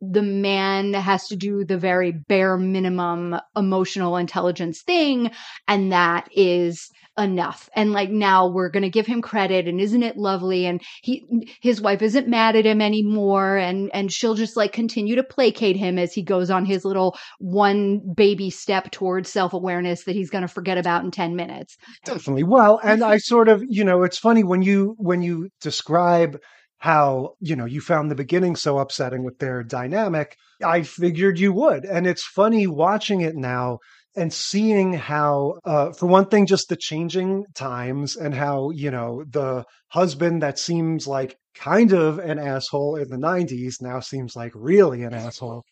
the man has to do the very bare minimum emotional intelligence thing and that is enough. And like now we're going to give him credit and isn't it lovely? And he his wife isn't mad at him anymore and and she'll just like continue to placate him as he goes on his little one baby step towards self-awareness that he's going to forget about in 10 minutes. Definitely. Well, and (laughs) I sort of, you know, it's funny when you when you describe how, you know, you found the beginning so upsetting with their dynamic, I figured you would. And it's funny watching it now and seeing how uh, for one thing just the changing times and how, you know, the husband that seems like kind of an asshole in the 90s now seems like really an asshole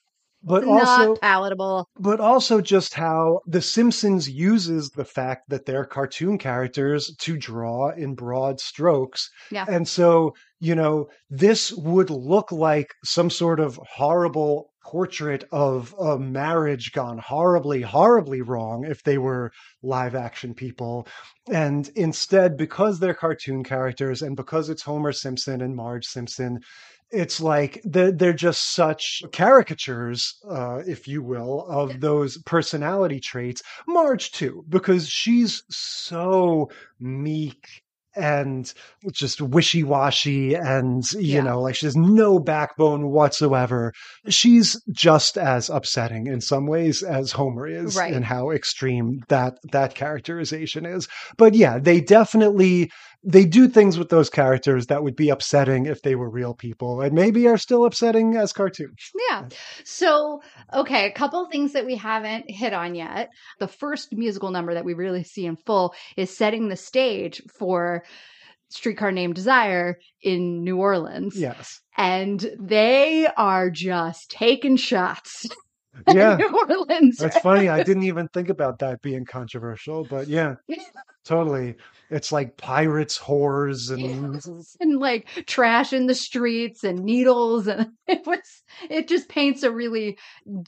but It's also palatable. but also just how the simpsons uses the fact that they're cartoon characters to draw in broad strokes Yeah. and so you know this would look like some sort of horrible portrait of a marriage gone horribly horribly wrong if they were live action people and instead because they're cartoon characters and because it's homer simpson and marge simpson it's like they're, they're just such caricatures, uh, if you will, of those personality traits. Marge, too, because she's so meek and just wishy washy and, you Yeah. know, like she has no backbone whatsoever. She's just as upsetting in some ways as Homer is Right. in how extreme that, that characterization is. But yeah, they definitely they do things with those characters that would be upsetting if they were real people and maybe are still upsetting as cartoons. Yeah. So, okay, a couple things that we haven't hit on yet. The first musical number that we really see in full is setting the stage for Streetcar Named Desire in New Orleans. Yes. And they are just taking shots. (laughs) (laughs) Yeah. New Orleans. That's funny. I didn't even think about that being controversial, but yeah, (laughs) totally. It's like pirates, whores, and and like trash in the streets and needles and (laughs) it was it just paints a really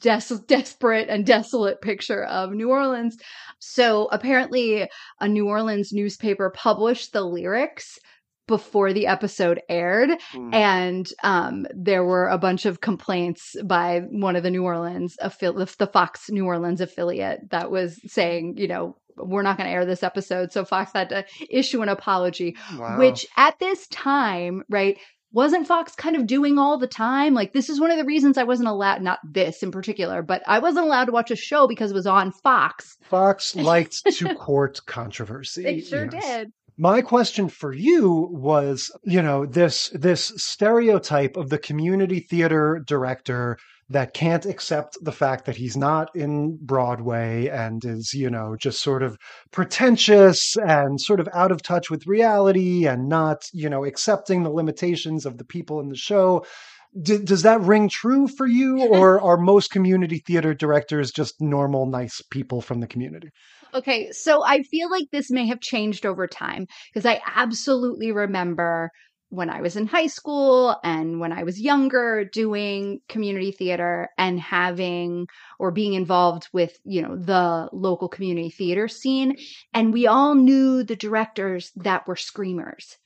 des- desperate and desolate picture of New Orleans. So apparently a New Orleans newspaper published the lyrics before the episode aired and um, there were a bunch of complaints by one of the New Orleans affiliate the Fox New Orleans affiliate that was saying, you know, we're not going to air this episode. So Fox had to issue an apology Wow. which at this time, right, wasn't Fox kind of doing all the time? Like, this is one of the reasons I wasn't allowed, not this in particular, but I wasn't allowed to watch a show because it was on Fox. Fox (laughs) liked to court controversy. They sure did. My question for you was, you know, this this stereotype of the community theater director that can't accept the fact that he's not in Broadway and is, you know, just sort of pretentious and sort of out of touch with reality and not, you know, accepting the limitations of the people in the show. D- does that ring true for you, (laughs) or are most community theater directors just normal, nice people from the community? Okay, so I feel like this may have changed over time because I absolutely remember when I was in high school and when I was younger doing community theater and having or being involved with, you know, the local community theater scene. And we all knew the directors that were screamers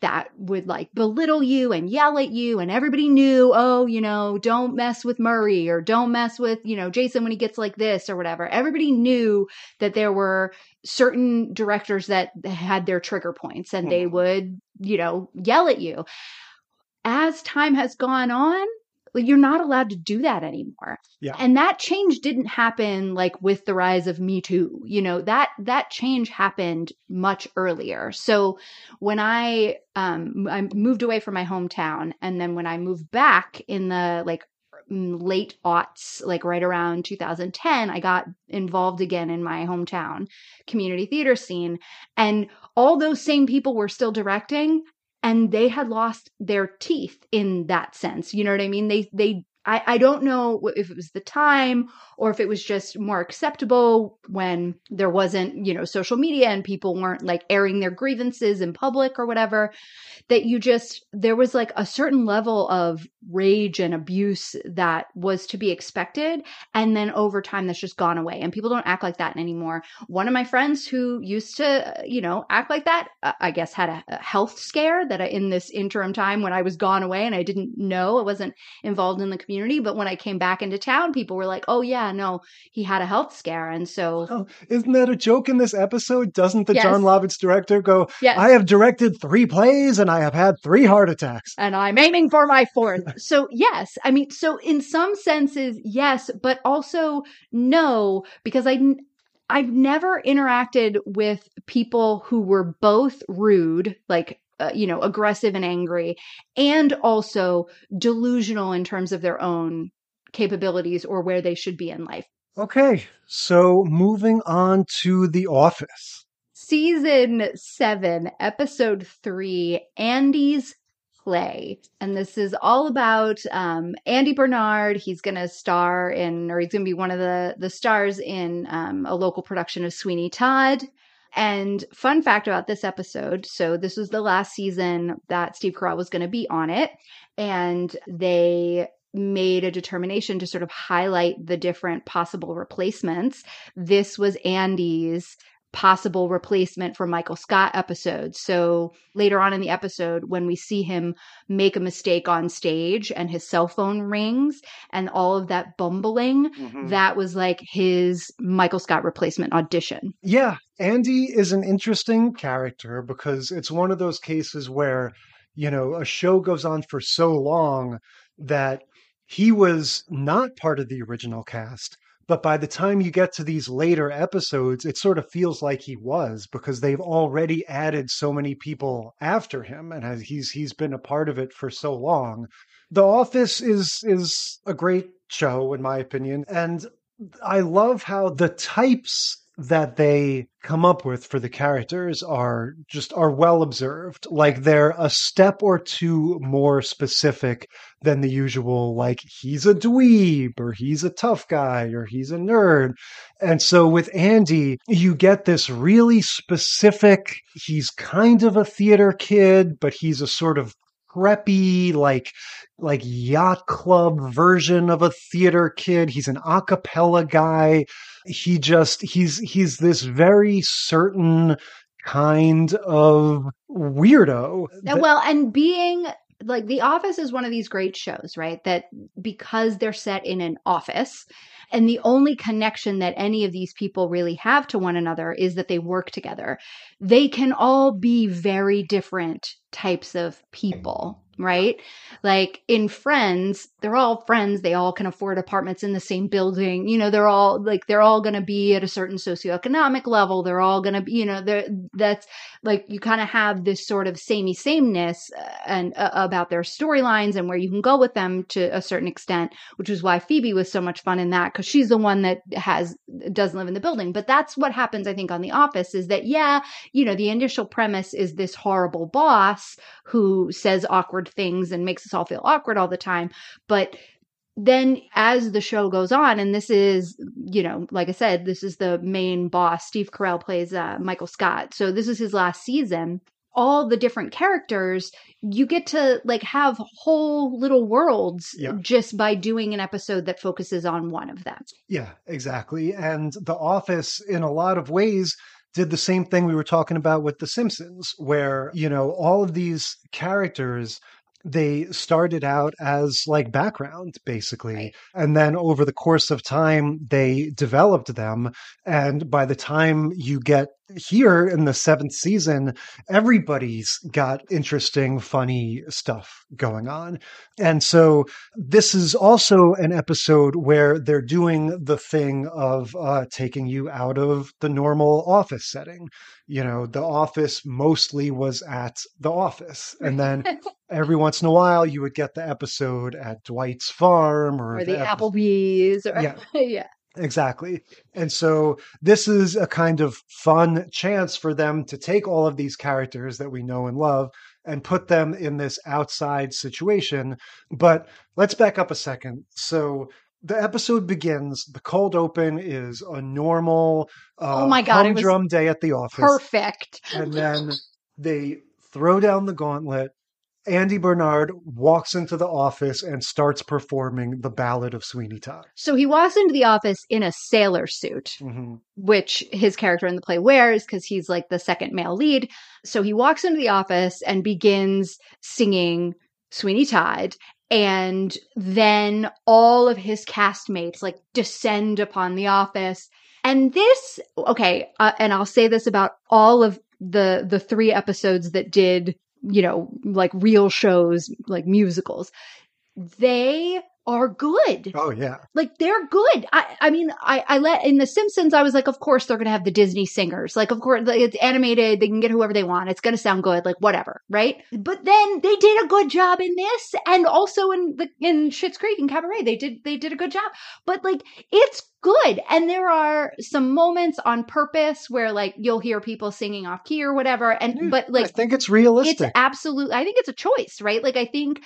that would like belittle you and yell at you and everybody knew oh you know don't mess with murray or don't mess with you know jason when he gets like this or whatever. Everybody knew that there were certain directors that had their trigger points and they mm-hmm. would you know yell at you. As time has gone on you're not allowed to do that anymore. Yeah. and that change didn't happen like with the rise of me too you know that that change happened much earlier. So when i um i moved away from my hometown and then when i moved back in the like mm, late aughts like right around 2010 i got involved again in my hometown community theater scene. And all those same people were still directing and they had lost their teeth in that sense. You know what i mean? They they I, I don't know if it was the time or if it was just more acceptable when there wasn't, you know, social media and people weren't like airing their grievances in public or whatever, that you just, there was like a certain level of rage and abuse that was to be expected. And then over time, that's just gone away. And people don't act like that anymore. One of my friends who used to, you know, act like that, uh, I guess had a, a health scare that I, in this interim time when I was gone away and I didn't know, I wasn't involved in the community. But when I came back into town, people were like, oh, yeah, no, he had a health scare. And so, (laughs) Oh, isn't that a joke in this episode? Doesn't the Yes. Jon Lovitz director go, Yes. I have directed three plays and I have had three heart attacks? and I'm aiming for my fourth. (laughs) so, yes, I mean, so in some senses, yes, but also no, because I, I've never interacted with people who were both rude, like, uh, you know, aggressive and angry, and also delusional in terms of their own capabilities or where they should be in life. Okay, so moving on to The Office. Season seven, episode three, Andy's play. And this is all about um, Andy Bernard. He's going to star in, or he's going to be one of the, the stars in um, a local production of Sweeney Todd. And fun fact about this episode so, this was the last season that Steve Carell was going to be on it. And they made a determination to sort of highlight the different possible replacements. This was Andy's possible replacement for Michael Scott episode. So later on in the episode, when we see him make a mistake on stage and his cell phone rings and all of that bumbling, mm-hmm. that was like his Michael Scott replacement audition. Yeah. Andy is an interesting character because it's one of those cases where, you know, a show goes on for so long that he was not part of the original cast but by the time you get to these later episodes, it sort of feels like he was because they've already added so many people after him, and he's he's been a part of it for so long. The Office is is a great show, in my opinion, and I love how the types that they come up with for the characters are just are well observed. Like they're a step or two more specific than the usual like he's a dweeb or he's a tough guy or he's a nerd. And so with Andy you get this really specific he's kind of a theater kid but he's a sort of preppy like like yacht club version of a theater kid. He's an a cappella guy he just he's he's this very certain kind of weirdo. Uh, well, and being like The Office is one of these great shows, right? That because they're set in an office and the only connection that any of these people really have to one another is that they work together. They can all be very different types of people right? Like in Friends, they're all friends. They all can afford apartments in the same building. You know, they're all like, they're all going to be at a certain socioeconomic level. They're all going to be, you know, they're, that's like, you kind of have this sort of samey sameness uh, and uh, about their storylines and where you can go with them to a certain extent, which is why Phoebe was so much fun in that because she's the one that has, doesn't live in the building. But that's what happens, I think, on The Office is that, yeah, you know, the initial premise is this horrible boss who says awkward things and makes us all feel awkward all the time. But then as the show goes on, and this is, you know, like I said, this is the main boss. Steve Carell plays uh, Michael Scott. So this is his last season. All the different characters, you get to like have whole little worlds yeah. just by doing an episode that focuses on one of them. Yeah, exactly. And The Office, in a lot of ways, did the same thing we were talking about with The Simpsons, where, you know, all of these characters they started out as like background basically right. and then over the course of time they developed them and by the time you get here in the seventh season, everybody's got interesting, funny stuff going on. And so this is also an episode where they're doing the thing of uh, taking you out of the normal office setting. You know, the office mostly was at the office. And then (laughs) every once in a while, you would get the episode at Dwight's farm or, or the, the Applebee's. Or, yeah. (laughs) yeah. Exactly. And so this is a kind of fun chance for them to take all of these characters that we know and love and put them in this outside situation. But let's back up a second. So the episode begins. The cold open is a normal uh, oh my God, humdrum day at the office. Perfect. and then they throw down the gauntlet Andy Bernard walks into the office and starts performing the Ballad of Sweeney Todd. So he walks into the office in a sailor suit, mm-hmm. which his character in the play wears because he's like the second male lead. So he walks into the office and begins singing Sweeney Todd. And then all of his castmates like descend upon the office. And this, okay, uh, and I'll say this about all of the the three episodes that did you know, like real shows, like musicals, they are good. Oh yeah. Like they're good. I, I mean, I, I let in The Simpsons. I was like, of course they're gonna have the Disney singers. Like, of course like, it's animated. They can get whoever they want. It's gonna sound good. Like whatever, right? But then they did a good job in this, and also in the in Schitt's Creek and Cabaret, they did they did a good job. But like, it's good. And there are some moments on purpose where like you'll hear people singing off key or whatever. And but like I think it's realistic. It's absolutely I think it's a choice, right? Like I think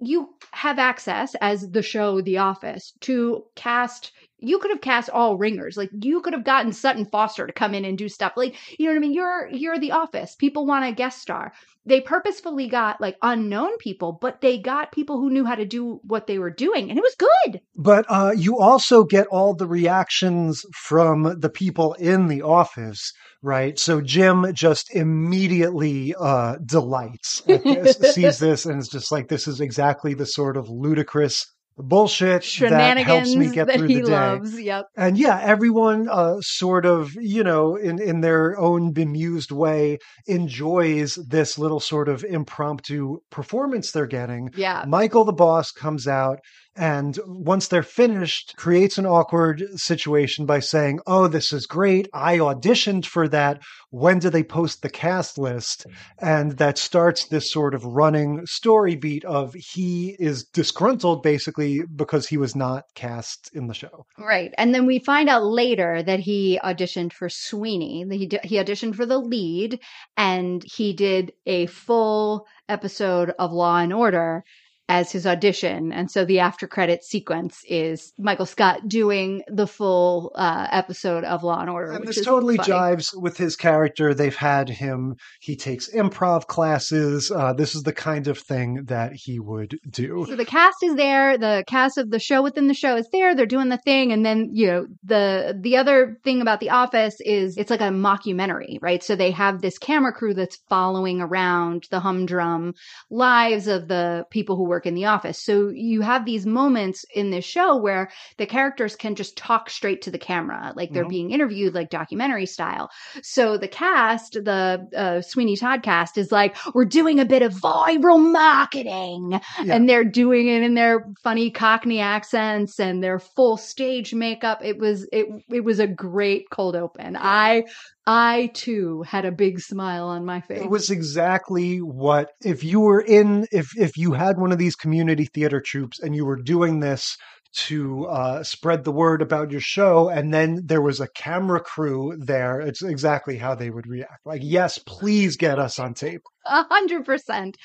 you have access as the show The Office to cast you could have cast all ringers. Like you could have gotten sutton foster to come in and do stuff. Like you know what i mean? You're you're the office. People want a guest star. They purposefully got like unknown people but they got people who knew how to do what they were doing and it was good. But uh, you also get all the reactions from the people in the office right? So jim just immediately uh, delights (laughs) sees this and is just like this is exactly the sort of ludicrous bullshit that helps me get through the day. Loves. Yep. And yeah, everyone uh, sort of, you know, in in their own bemused way enjoys this little sort of impromptu performance they're getting. Yeah. Michael the boss comes out and once they're finished creates an awkward situation by saying oh this is great. I auditioned for that. When do they post the cast list? Mm-hmm. And that starts this sort of running story beat of he is disgruntled basically because he was not cast in the show. Right. And then we find out later that he auditioned for sweeney. He, he auditioned for the lead and he did a full episode of law and order as his audition. And so the after credit sequence is Michael Scott doing the full uh, episode of Law and Order. And this totally funny. jives with his character. They've had him, he takes improv classes. Uh, this is the kind of thing that he would do. So the cast is there. The cast of the show within the show is there. They're doing the thing. And then, you know, the, the other thing about The Office is it's like a mockumentary, right? So they have this camera crew that's following around the humdrum lives of the people who work work in the office. So you have these moments in this show where the characters can just talk straight to the camera, like they're mm-hmm. being interviewed, like documentary style. So the cast, the uh, Sweeney Todd cast, is like, we're doing a bit of viral marketing, yeah. and they're doing it in their funny Cockney accents and their full stage makeup. It was it it was a great cold open. I I too had a big smile on my face. It was exactly what if you were in if if you had one of these community theater troupes and you were doing this to uh, spread the word about your show, and then there was a camera crew there. It's exactly how they would react. Like, yes, please get us on tape. A hundred percent.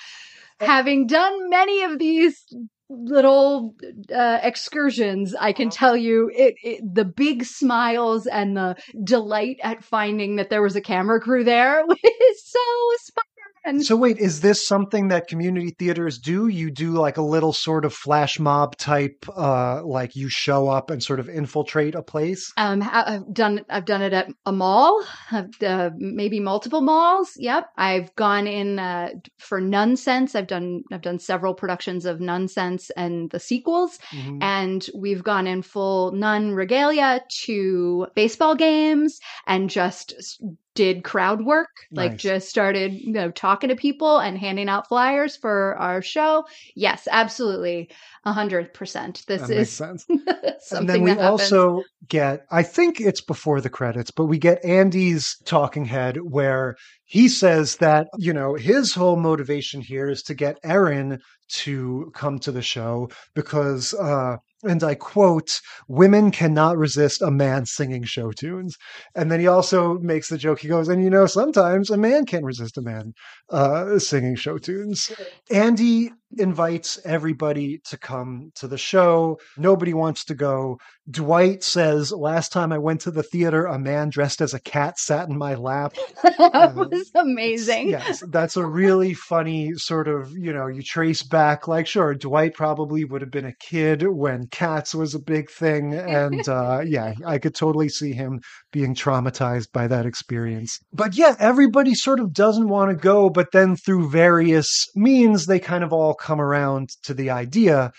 Having done many of these little uh, excursions, I can uh-huh. tell you it, it, the big smiles and the delight at finding that there was a camera crew there (laughs) was so and so wait, is this something that community theaters do? You do like a little sort of flash mob type, uh, like you show up and sort of infiltrate a place. Um, I've done I've done it at a mall, uh, maybe multiple malls. Yep, I've gone in uh, for Nunsense. I've done I've done several productions of Nunsense and the sequels, mm-hmm. and we've gone in full nun regalia to baseball games and just did crowd work, nice. like just started, you know, talking to people and handing out flyers for our show. Yes, absolutely. A hundred percent. This that is sense. (laughs) and then we also get, I think it's before the credits, but we get Andy's talking head where he says that, you know, his whole motivation here is to get Erin to come to the show because, uh, and I quote, women cannot resist a man singing show tunes. And then he also makes the joke, he goes, and you know, sometimes a man can't resist a man uh, singing show tunes. Andy invites everybody to come to the show. Nobody wants to go. Dwight says, Last time I went to the theater, a man dressed as a cat sat in my lap. (laughs) that uh, was amazing. Yes, that's a really funny sort of, you know, you trace back, like, sure, Dwight probably would have been a kid when cats was a big thing. And (laughs) uh, yeah, I could totally see him being traumatized by that experience. But yeah, everybody sort of doesn't want to go, but then through various means, they kind of all come around to the idea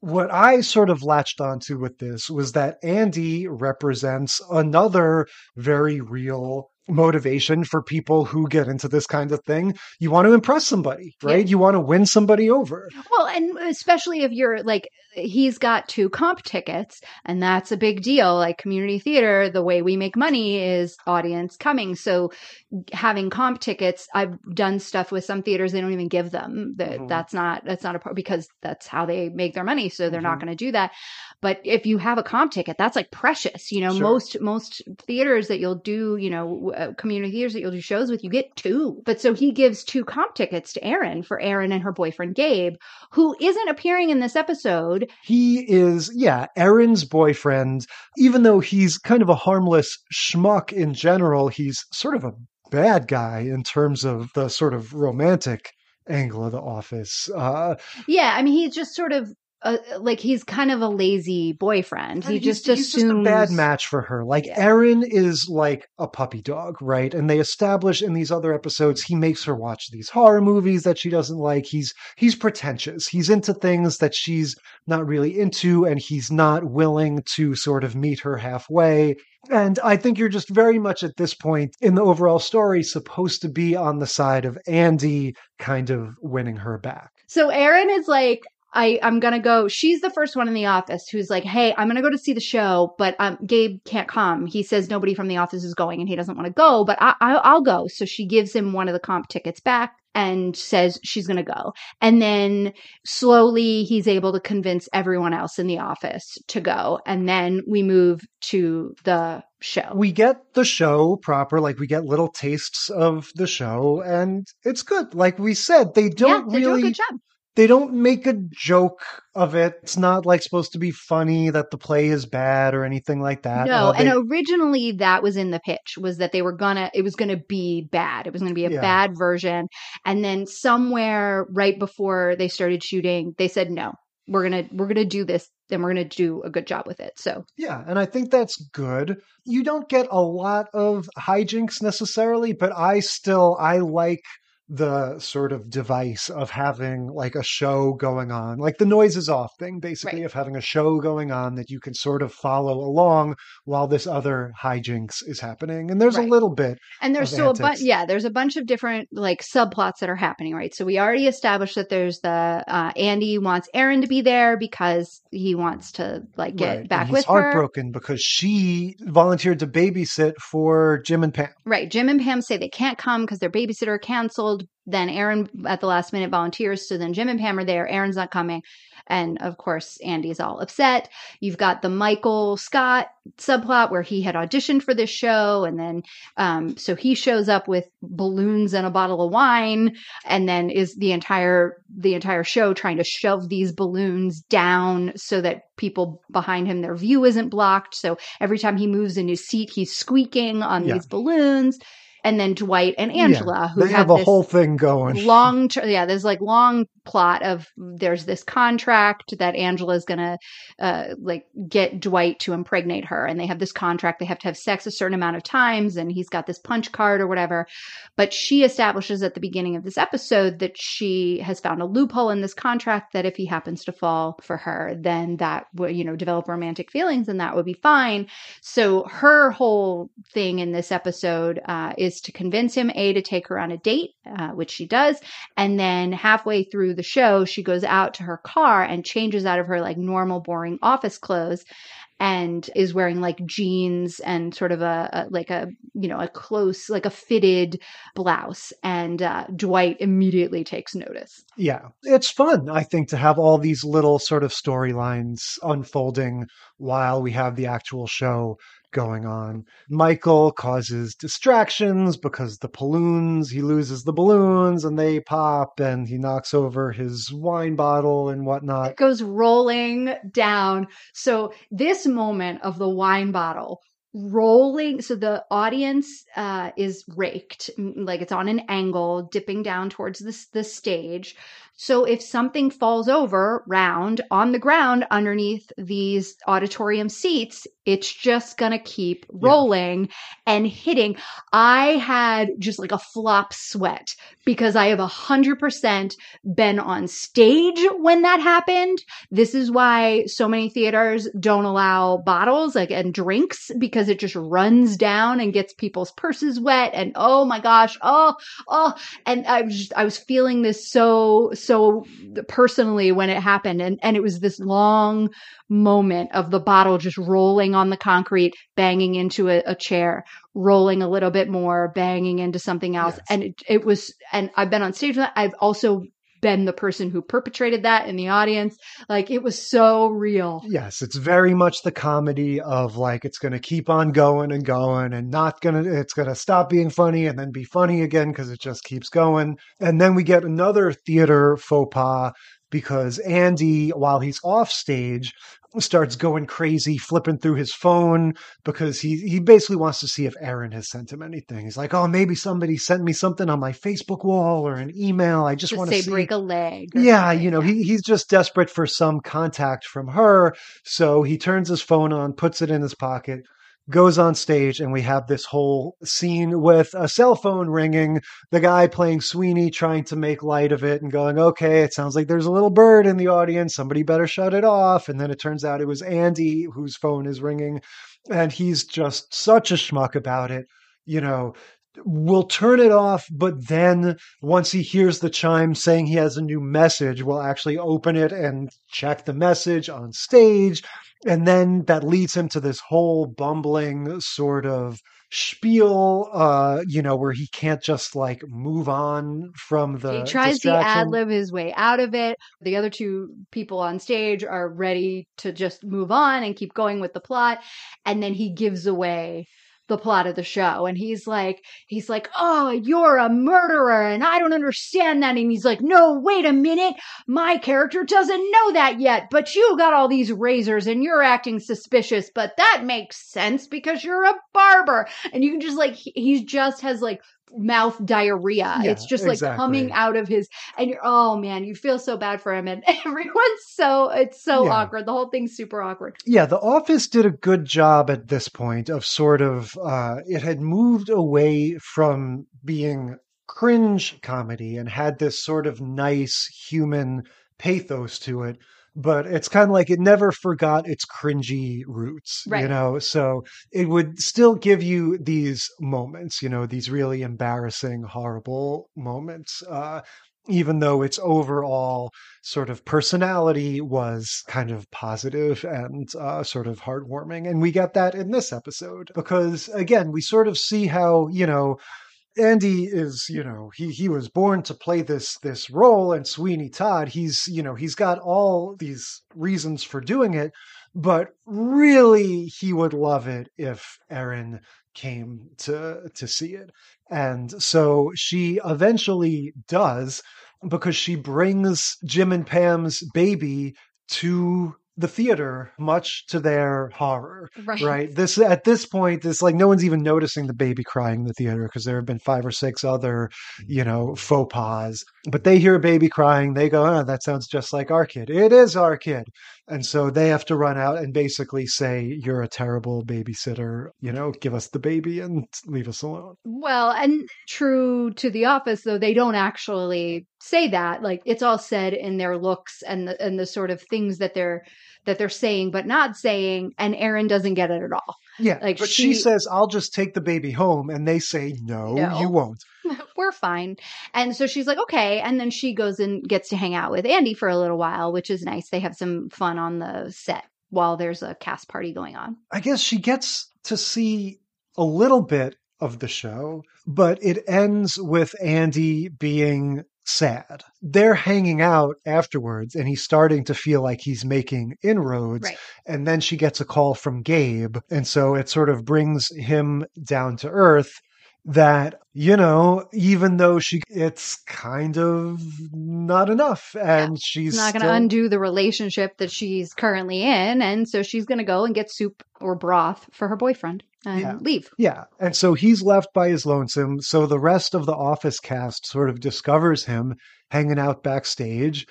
what I sort of latched onto with this was that Andy represents another very real motivation for people who get into this kind of thing. You want to impress somebody, right? Yeah. You want to win somebody over. Well, and especially if you're like he's got two comp tickets and that's a big deal. Like community theater, the way we make money is audience coming. So having comp tickets, I've done stuff with some theaters they don't even give them. That Mhm. that's not that's not a part because that's how they make their money. So they're not Mhm. going to do that. But if you have a comp ticket, that's like precious. You know, Sure. most most theaters that you'll do, you know, uh, community theaters that you'll do shows with, you get two. But so he gives two comp tickets to Erin for Erin and her boyfriend Gabe, who isn't appearing in this episode. He is, yeah, Erin's boyfriend. Even though he's kind of a harmless schmuck in general, he's sort of a bad guy in terms of the sort of romantic angle of the office. Uh, Yeah, I mean, he's just sort of uh, like he's kind of a lazy boyfriend. He just he's assumes just a bad match for her. Like Erin is like a puppy dog, right? And they establish in these other episodes he makes her watch these horror movies that she doesn't like. He's he's pretentious. He's into things that she's not really into, and he's not willing to sort of meet her halfway. And I think you're just very much at this point in the overall story supposed to be on the side of Andy kind of winning her back. So Erin is like, I, I'm gonna go. She's the first one in the office who's like, "Hey, I'm gonna go to see the show, but um, Gabe can't come. He says nobody from the office is going, and he doesn't want to go. But I, I, I'll go." So she gives him one of the comp tickets back and says she's gonna go. And then slowly he's able to convince everyone else in the office to go. And then we move to the show. we get the show proper like we get little tastes of the show and it's good like we said they don't yeah, they really do a good job. They don't make a joke of it it's not like supposed to be funny that the play is bad or anything like that No, Uh, and originally that was in the pitch was that they were gonna it was gonna be bad. It was gonna be a Yeah. bad version. And then somewhere right before they started shooting, they said no. We're gonna we're gonna do this and we're gonna do a good job with it. So Yeah, and I think that's good. You don't get a lot of hijinks necessarily, but I still I like the sort of device of having like a show going on, like the Noises Off thing, basically, Right. of having a show going on that you can sort of follow along while this other hijinks is happening. And there's Right. a little bit. and there's of so a bunch yeah, there's a bunch of different like subplots that are happening, right? So we already established that there's the uh Andy wants Erin to be there because he wants to like get Right, and back he's with her. heartbroken because she volunteered to babysit for Jim and Pam. Right. Jim and Pam say they can't come because their babysitter canceled. Then Erin at the last minute volunteers. So then Jim and Pam are there. Erin's not coming. And of course, Andy's all upset. You've got the Michael Scott subplot where he had auditioned for this show. And then, um, so he shows up with balloons and a bottle of wine and then is the entire, the entire show trying to shove these balloons down so that people behind him, their view isn't blocked. So every time he moves in his seat, he's squeaking on Yeah. these balloons. And then Dwight and Angela, who they have, a whole thing going. long ter- yeah there's like long plot of there's this contract that angela's gonna uh like get dwight to impregnate her and they have this contract they have to have sex a certain amount of times and he's got this punch card or whatever but she establishes at the beginning of this episode that she has found a loophole in this contract that if he happens to fall for her then that would you know develop romantic feelings and that would be fine so her whole thing in this episode uh, is to convince him a to take her on a date uh, which she does and then halfway through the show she goes out to her car and changes out of her like normal boring office clothes and is wearing like jeans and sort of a, a like a you know a close like a fitted blouse. And uh, dwight immediately takes notice. Yeah, it's fun, I think, to have all these little sort of storylines unfolding while we have the actual show going on. Michael causes distractions because the balloons, he loses the balloons and they pop and he knocks over his wine bottle and whatnot. it goes rolling down. So this moment of the wine bottle rolling so the audience uh is raked like it's on an angle dipping down towards this the stage so if something falls over round on the ground underneath these auditorium seats it's just gonna keep rolling and hitting. I had just like a flop sweat because i have a hundred percent been on stage when that happened. This is why so many theaters don't allow bottles like and drinks because it just runs down and gets people's purses wet and oh my gosh oh oh. And i was just i was feeling this so so personally when it happened. And and it was this long moment of the bottle just rolling on the concrete banging into a, a chair rolling a little bit more banging into something else Yes. and it, it was and i've been on stage with that i've also been the person who perpetrated that in the audience like it was so real Yes, it's very much the comedy of like it's going to keep on going and going and not going to it's going to stop being funny and then be funny again because it just keeps going. And then we get another theater faux pas because Andy while he's off stage starts going crazy flipping through his phone because he he basically wants to see if Erin has sent him anything. He's like, "Oh, maybe somebody sent me something on my Facebook wall or an email. I just want say to see break a leg yeah, you know, he, he's just desperate for some contact from her. So he turns his phone on, puts it in his pocket, goes on stage, and we have this whole scene with a cell phone ringing, the guy playing Sweeney trying to make light of it and going, okay, it sounds like there's a little bird in the audience. Somebody better shut it off. And then it turns out it was Andy whose phone is ringing. And he's just such a schmuck about it. You know, will turn it off, but then once he hears the chime saying he has a new message, will actually open it and check the message on stage. And then that leads him to this whole bumbling sort of spiel, uh, you know, where he can't just like move on from the he tries to ad lib his way out of it. The other two people on stage are ready to just move on and keep going with the plot. And then he gives away the plot of the show. And he's like, he's like, Oh, you're a murderer. And I don't understand that. And he's like, No, wait a minute. My character doesn't know that yet, but you got all these razors and you're acting suspicious. But that makes sense because you're a barber. And you can just like, he, he just has like mouth diarrhea. Yeah, it's just like exactly. coming out of his, and you're, oh man, you feel so bad for him. And (laughs) everyone's so, it's so Yeah. awkward. The whole thing's super awkward. Yeah, The Office did a good job at this point of sort of, uh, it had moved away from being cringe comedy and had this sort of nice human pathos to it. But it's kind of like it never forgot its cringy roots, you know? So it would still give you these moments, you know, these really embarrassing, horrible moments. Uh, even though its overall sort of personality was kind of positive and uh, sort of heartwarming. And we get that in this episode because, again, we sort of see how, you know, Andy is, you know, he he was born to play this this role, and Sweeney Todd, he's, you know, he's got all these reasons for doing it, but really he would love it if Erin came to to see it. And so she eventually does because she brings Jim and Pam's baby to the theater, much to their horror. Right. Right. This at this point, it's like no one's even noticing the baby crying in the theater because there have been five or six other, mm. you know, faux pas. But they hear a baby crying, they go, "Oh, that sounds just like our kid. It is our kid." And so they have to run out and basically say, "You're a terrible babysitter. You know, give us the baby and leave us alone." Well, and true to the office, though, they don't actually say that. Like it's all said in their looks and the and the sort of things that they're that they're saying but not saying, and Erin doesn't get it at all. Yeah, Like, but she, she- says, "I'll just take the baby home," and they say, "No, No. you (laughs) won't." We're fine. And so she's like, okay. And then she goes and gets to hang out with Andy for a little while, which is nice. They have some fun on the set while there's a cast party going on. I guess she gets to see a little bit of the show, but it ends with Andy being sad. They're hanging out afterwards, and he's starting to feel like he's making inroads. Right. And then she gets a call from Gabe. And so it sort of brings him down to earth that, you know, even though she, it's kind of not enough. And she's not going to still- undo the relationship that she's currently in. And so she's going to go and get soup or broth for her boyfriend and Yeah. leave. Yeah. And so he's left by his lonesome. So the rest of the office cast sort of discovers him hanging out backstage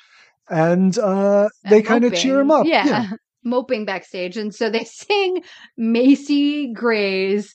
and uh, they kind of cheer him up. moping. Yeah. (laughs) Moping backstage. And so they (laughs) sing Macy Gray's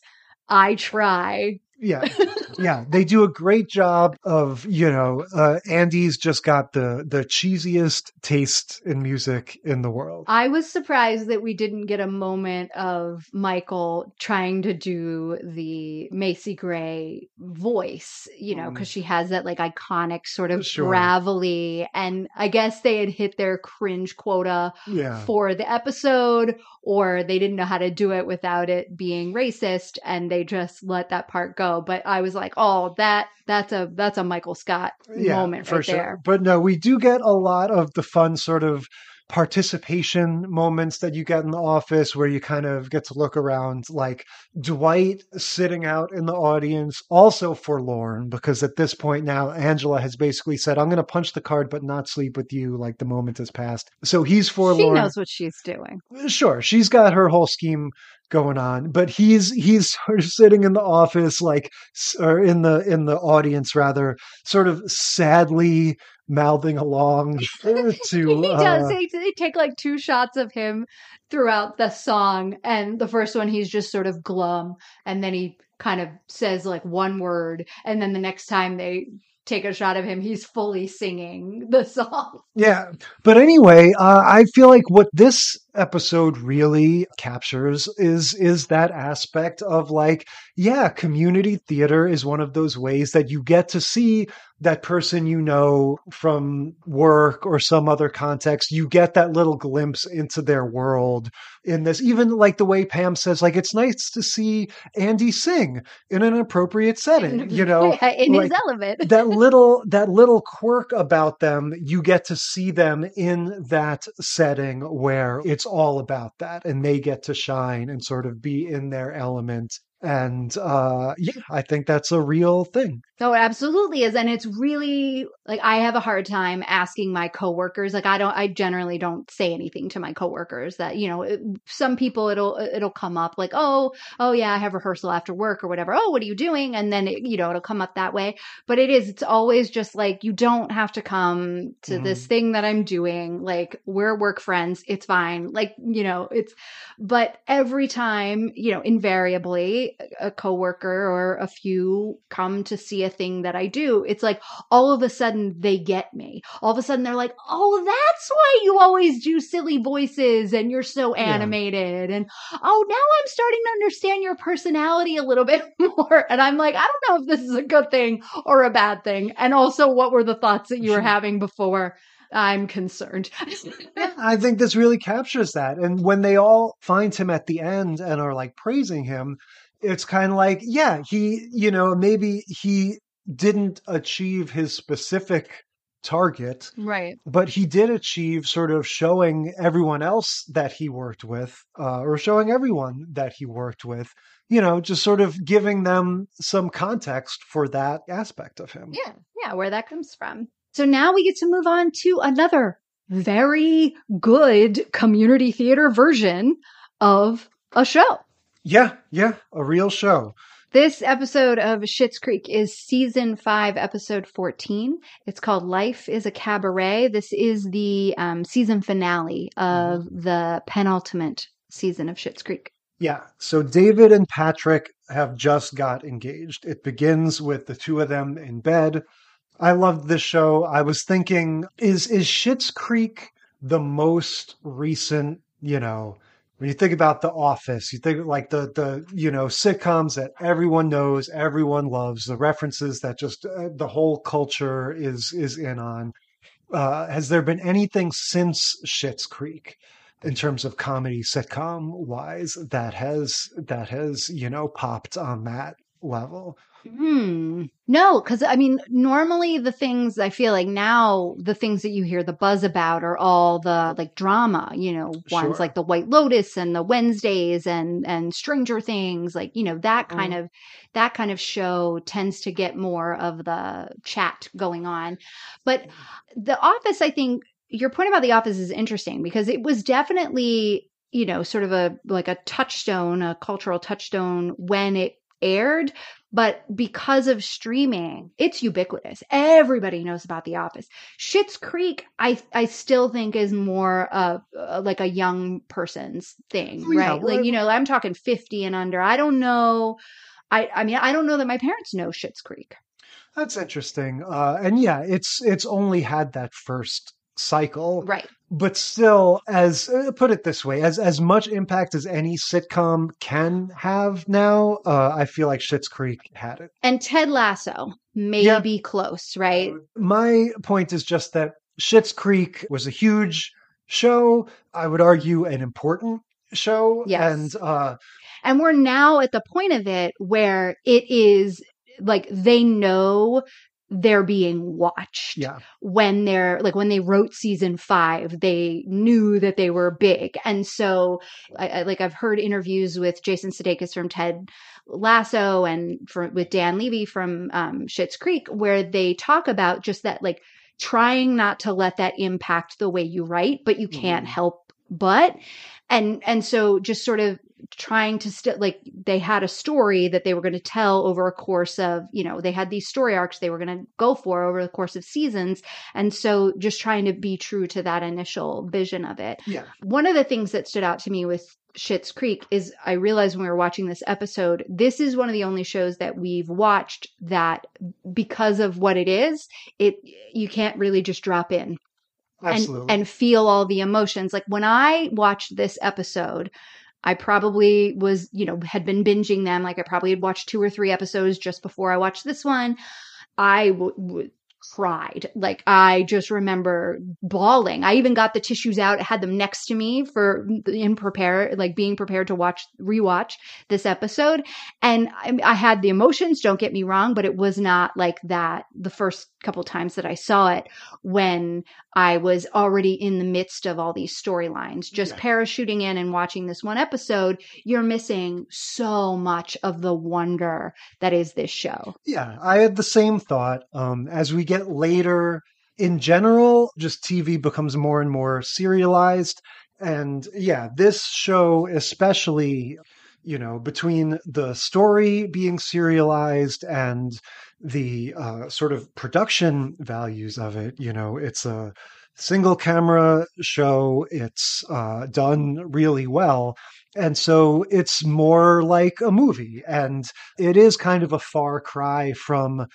I Try. Yeah. (laughs) yeah, they do a great job of, you know, uh, Andy's just got the the cheesiest taste in music in the world. I was surprised that we didn't get a moment of Michael trying to do the Macy Gray voice, you know, because she has that like iconic sort of Sure. gravelly, and I guess they had hit their cringe quota Yeah. for the episode, or they didn't know how to do it without it being racist, and they just let that part go. But I was like, oh, that that's a that's a Michael Scott moment right there. But no, we do get a lot of the fun sort of participation moments that you get in the office where you kind of get to look around like Dwight sitting out in the audience also forlorn because at this point now Angela has basically said I'm going to punch the card but not sleep with you like the moment has passed. So he's forlorn. She knows what she's doing. Sure, she's got her whole scheme going on, but he's he's (laughs) sort of sitting in the office, like, or in the in the audience rather, sort of sadly mouthing along (laughs) (laughs) to. he does. uh, They, they take like two shots of him throughout the song, and the first one he's just sort of glum, and then he kind of says like one word, and then the next time they take a shot of him, he's fully singing the (laughs) song. Yeah, but anyway, uh, I feel like what this episode really captures is is that aspect of like, yeah, community theater is one of those ways that you get to see that person you know from work or some other context. You get that little glimpse into their world in this. Even like the way Pam says, like it's nice to see Andy sing in an appropriate setting. (laughs) You know, in his element. (laughs) that little that little quirk about them you get to see them in that setting where it's all about that and they get to shine and sort of be in their element and uh yeah i think that's a real thing No, it absolutely is. And it's really like I have a hard time asking my coworkers. Like I don't I generally don't say anything to my coworkers that, you know, it, some people it'll it'll come up like, "Oh, oh yeah, I have rehearsal after work or whatever. Oh, what are you doing?" And then it, you know, it'll come up that way. But it is it's always just like you don't have to come to this thing that I'm doing. Like we're work friends. It's fine. Like, you know, it's but every time, you know, invariably a coworker or a few come to see a thing that I do, it's like all of a sudden they get me. All of a sudden they're like, "Oh, that's why you always do silly voices and you're so animated." And oh, now I'm starting to understand your personality a little (laughs) bit more. And I'm like, I don't know if this is a good thing or a bad thing. And also, what were the thoughts that you were mm-hmm. having before? I'm concerned. (laughs) i think this really captures that and when they all find him at the end and are like praising him it's kind of like yeah he you know maybe he didn't achieve his specific target right. but he did achieve sort of showing everyone else that he worked with, uh, or showing everyone that he worked with, you know, just sort of giving them some context for that aspect of him. Yeah, yeah, where that comes from. So now we get to move on to another very good community theater version of a show. Yeah, yeah, a real show. This episode of Schitt's Creek is season five, episode 14. It's called Life is a Cabaret. This is the um, season finale of the penultimate season of Schitt's Creek. Yeah. So David and Patrick have just got engaged. It begins with the two of them in bed. I loved this show. I was thinking, is is Schitt's Creek the most recent, you know, when you think about The Office, you think like the the you know sitcoms that everyone knows, everyone loves, the references that just uh, the whole culture is is in on. Uh, has there been anything since Schitt's Creek in terms of comedy sitcom wise that has that has you know popped on that level? Hmm. No, because I mean, normally the things I feel like now, the things that you hear the buzz about are all the like drama, you know, ones Sure. like the White Lotus and the Wednesdays and and Stranger Things, like you know that kind of that kind of show tends to get more of the chat going on. But The Office, I think your point about The Office is interesting because it was definitely you know sort of a like a touchstone, a cultural touchstone when it aired but because of streaming, it's ubiquitous. Everybody knows about The Office. Schitt's Creek, I I still think is more uh, uh like a young person's thing, Oh, yeah, right? well, like you know, I'm talking 50 and under. I don't know. I, I mean, I don't know that my parents know Schitt's Creek. That's interesting. Uh, and yeah, it's it's only had that first cycle, right? But still, as uh, put it this way, as as much impact as any sitcom can have now, uh, I feel like Schitt's Creek had it. And Ted Lasso may Yeah. be close, right? My point is just that Schitt's Creek was a huge show. I would argue an important show. Yes. And uh, And we're now at the point of it where it is like they know they're being watched. yeah, When they're like when they wrote season five, they knew that they were big, and so I, I like I've heard interviews with Jason Sudeikis from Ted Lasso and from with Dan Levy from um, Schitt's Creek, where they talk about just that like trying not to let that impact the way you write, but you can't Mhm. help but and and so just sort of trying to still like they had a story that they were going to tell over a course of you know they had these story arcs they were going to go for over the course of seasons and so just trying to be true to that initial vision of it. Yeah, one of the things that stood out to me with Schitt's Creek is I realized when we were watching this episode, this is one of the only shows that we've watched that because of what it is, it you can't really just drop in and and feel all the emotions. Like when I watched this episode, I probably was, you know, had been binging them. Like I probably had watched two or three episodes just before I watched this one. I w- w- cried. Like I just remember bawling. I even got the tissues out, had them next to me for in prepare, like being prepared to watch rewatch this episode. And I, I had the emotions. Don't get me wrong, but it was not like that the first couple times that I saw it when I was already in the midst of all these storylines. Just Yeah. parachuting in and watching this one episode, you're missing so much of the wonder that is this show. Yeah, I had the same thought. Um, as we get later, in general, just TV becomes more and more serialized. And yeah, this show, especially, you know, between the story being serialized and the uh, sort of production values of it, you know, it's a single camera show, it's uh, done really well. And so it's more like a movie. And it is kind of a far cry from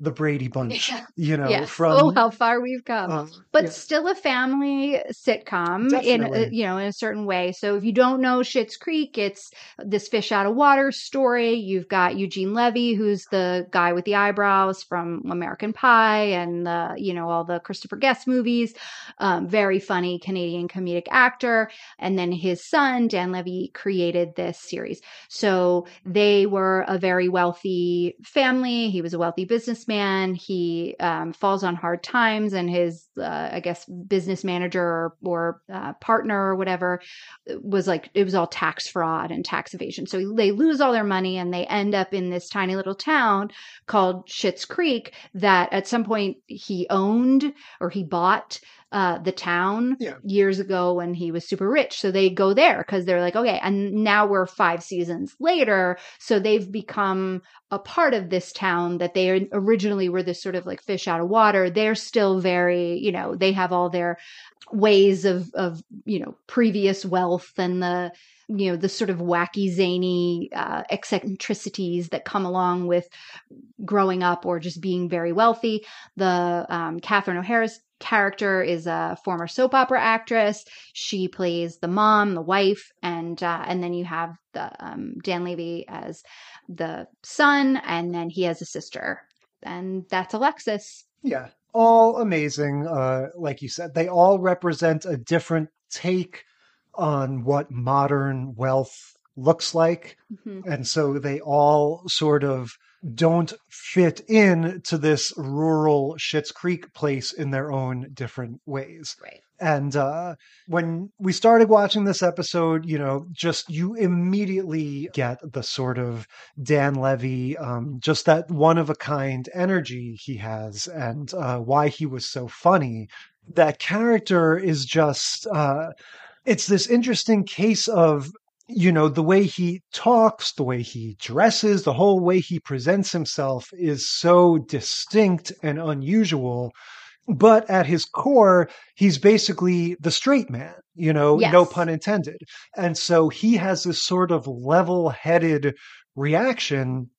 the Brady (laughs) Bunch, Yeah. you know, yes. from. oh, how far we've come. uh, but yeah. still a family sitcom in a, you know in a certain way. So if you don't know Schitt's Creek, it's this fish out of water story. You've got Eugene Levy, who's the guy with the eyebrows from American Pie and the you know all the Christopher Guest movies. Um, very funny Canadian comedic actor, and then his son Dan Levy created this series. So they were a very wealthy family. He was a wealthy businessman. He um, falls on hard times, and his, uh, I guess, business manager or, uh, partner or whatever was like, it was all tax fraud and tax evasion. So they lose all their money and they end up in this tiny little town called Schitt's Creek that at some point he owned or he bought uh, the town Yeah. years ago when he was super rich. So they go there because they're like, okay, and now we're five seasons later. So they've become a part of this town that they originally were this sort of like fish out of water. They're still very, you know, they have all their ways of, of, you know, previous wealth and the, you know, the sort of wacky, zany uh, eccentricities that come along with growing up or just being very wealthy. The um, Catherine O'Hara's character is a former soap opera actress. She plays the mom, the wife, and uh, and then you have the um, Dan Levy as the son, and then he has a sister, and that's Alexis. Yeah, all amazing. Uh, like you said, they all represent a different take on what modern wealth looks like. Mhm. And so they all sort of don't fit in to this rural Schitt's Creek place in their own different ways. Right. And uh, when we started watching this episode, you know, just you immediately get the sort of Dan Levy, um, just that one of a kind energy he has, and uh, why he was so funny. That character is just, uh, it's this interesting case of you know, the way he talks, the way he dresses, the whole way he presents himself is so distinct and unusual. But at his core, he's basically the straight man, you know, no pun intended. And so he has this sort of level headed reaction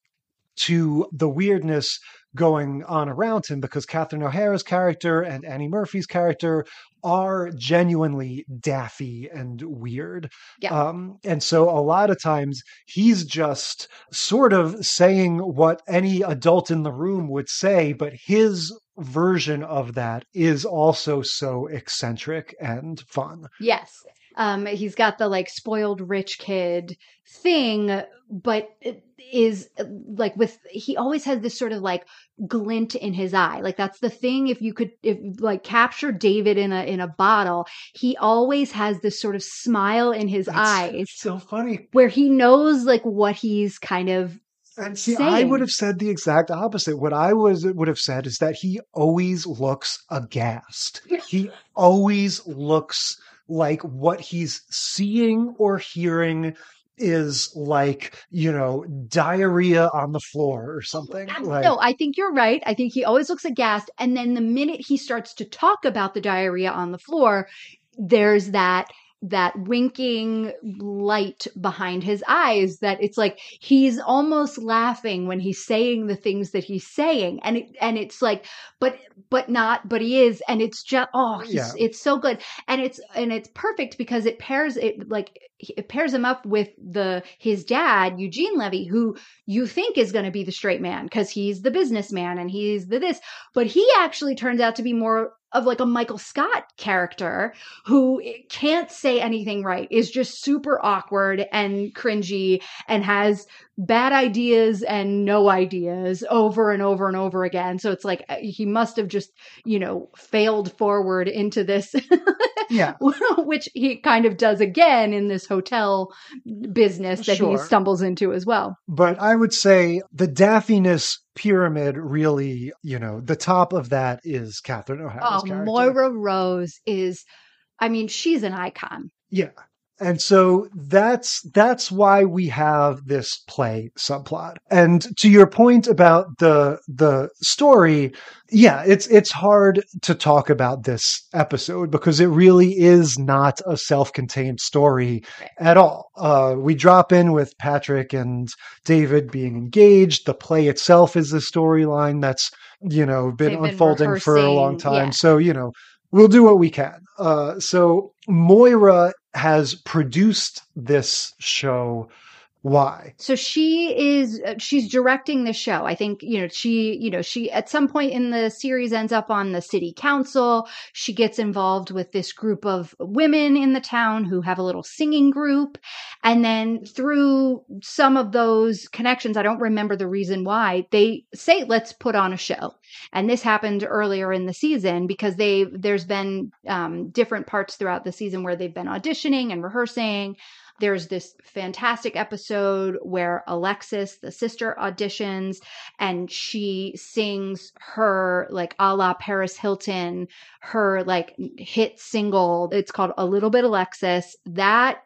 to the weirdness going on around him because Catherine O'Hara's character and Annie Murphy's character are genuinely daffy and weird. Yeah. Um, and so a lot of times he's just sort of saying what any adult in the room would say, but his version of that is also so eccentric and fun. Yes. Um, he's got the like spoiled rich kid thing, but it is like with he always has this sort of like glint in his eye. Like that's the thing. If you could if like capture David in a in a bottle, he always has this sort of smile in his That's eyes So funny. where he knows like what he's kind of And see, I would have said the exact opposite. What I was would have said is that he always looks aghast. He always looks like what he's seeing or hearing is like, you know, diarrhea on the floor or something. Like, no, I think you're right. I think he always looks aghast. And then the minute he starts to talk about the diarrhea on the floor, there's that that winking light behind his eyes that it's like he's almost laughing when he's saying the things that he's saying. And it, and it's like but but not but he is. And it's just oh he's, Yeah. it's so good. And it's and it's perfect because it pairs it like it pairs him up with the his dad Eugene Levy who you think is going to be the straight man because he's the businessman and he's the this. But he actually turns out to be more of like a Michael Scott character who eh, can't say anything right is just super awkward and cringy and has bad ideas and no ideas over and over and over again so it's like uh, he must have just you know failed forward into this yeah. (laughs) which he kind of does again in this hotel business that Sure. he stumbles into as well. But I would say the daffiness pyramid really, you know, the top of that is Catherine O'Hara's Oh, character. Moira Rose is, I mean, she's an icon. Yeah. And so that's that's why we have this play subplot. And to your point about the the story, yeah, it's it's hard to talk about this episode because it really is not a self-contained story at all. Uh, we drop in with Patrick and David being engaged. The play itself is the storyline that's you know been They've been unfolding for a long time. yeah. So you know we'll do what we can. Uh, so Moira has produced this show. Why? So she is, uh, she's directing the show. I think, you know, she, you know, she at some point in the series ends up on the city council. She gets involved with this group of women in the town who have a little singing group. And then through some of those connections, I don't remember the reason why, they say, let's put on a show. And this happened earlier in the season because they, there's been um, different parts throughout the season where they've been auditioning and rehearsing. There's this fantastic episode where Alexis, the sister, auditions and she sings her like a la Paris Hilton, her like hit single. It's called A Little Bit Alexis. That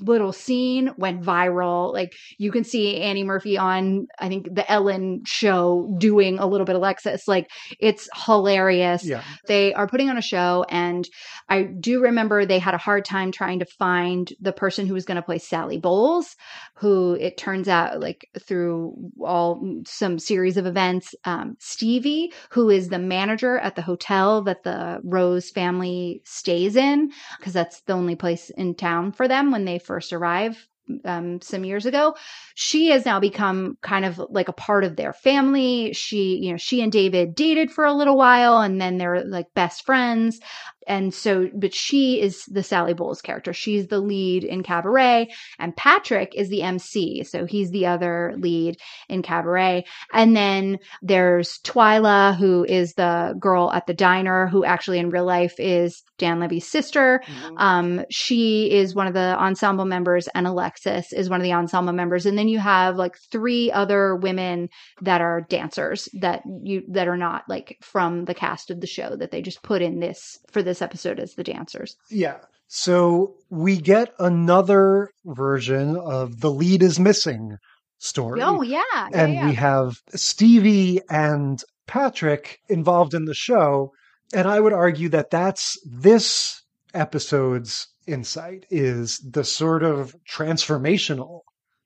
little scene went viral. Like you can see Annie Murphy on, I think, the Ellen show doing a little bit of Alexis. Like it's hilarious. Yeah. They are putting on a show, and I do remember they had a hard time trying to find the person who was going to play Sally Bowles, who it turns out, like through all some series of events, um, Stevie, who is the manager at the hotel that the Rose family stays in, because that's the only place in town for them when they first arrive um, some years ago. She has now become kind of like a part of their family. She, you know, she and David dated for a little while and then they're like best friends. And so, but she is the Sally Bowles character. She's the lead in Cabaret, and Patrick is the MC. So he's the other lead in Cabaret. And then there's Twyla, who is the girl at the diner, who actually in real life is Dan Levy's sister. Um, she is one of the ensemble members, and Alexis is one of the ensemble members. And then you have like three other women that are dancers that you that are not like from the cast of the show that they just put in this for this episode as the dancers. Yeah. So we get another version of the lead is missing story. Oh yeah, yeah, and yeah. we have Stevie and Patrick involved in the show. And I would argue that that's this episode's insight is the sort of transformational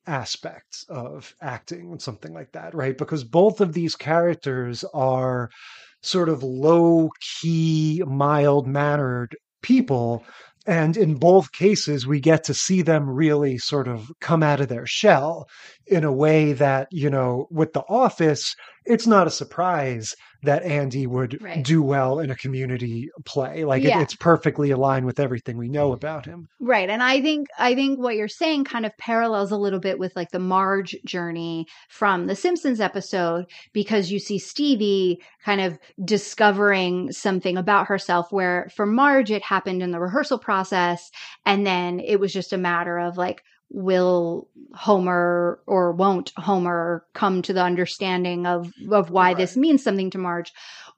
aspect of acting and something like that, right? Because both of these characters are sort of low key, mild mannered people. And in both cases, we get to see them really sort of come out of their shell in a way that, you know, with The Office, it's not a surprise that Andy would Right. do well in a community play. Like Yeah. it, it's perfectly aligned with everything we know about him. Right. And I think I think what you're saying kind of parallels a little bit with like the Marge journey from the Simpsons episode because you see Stevie kind of discovering something about herself where for Marge it happened in the rehearsal process and then it was just a matter of like will Homer or won't Homer come to the understanding of of why this means something to Marge.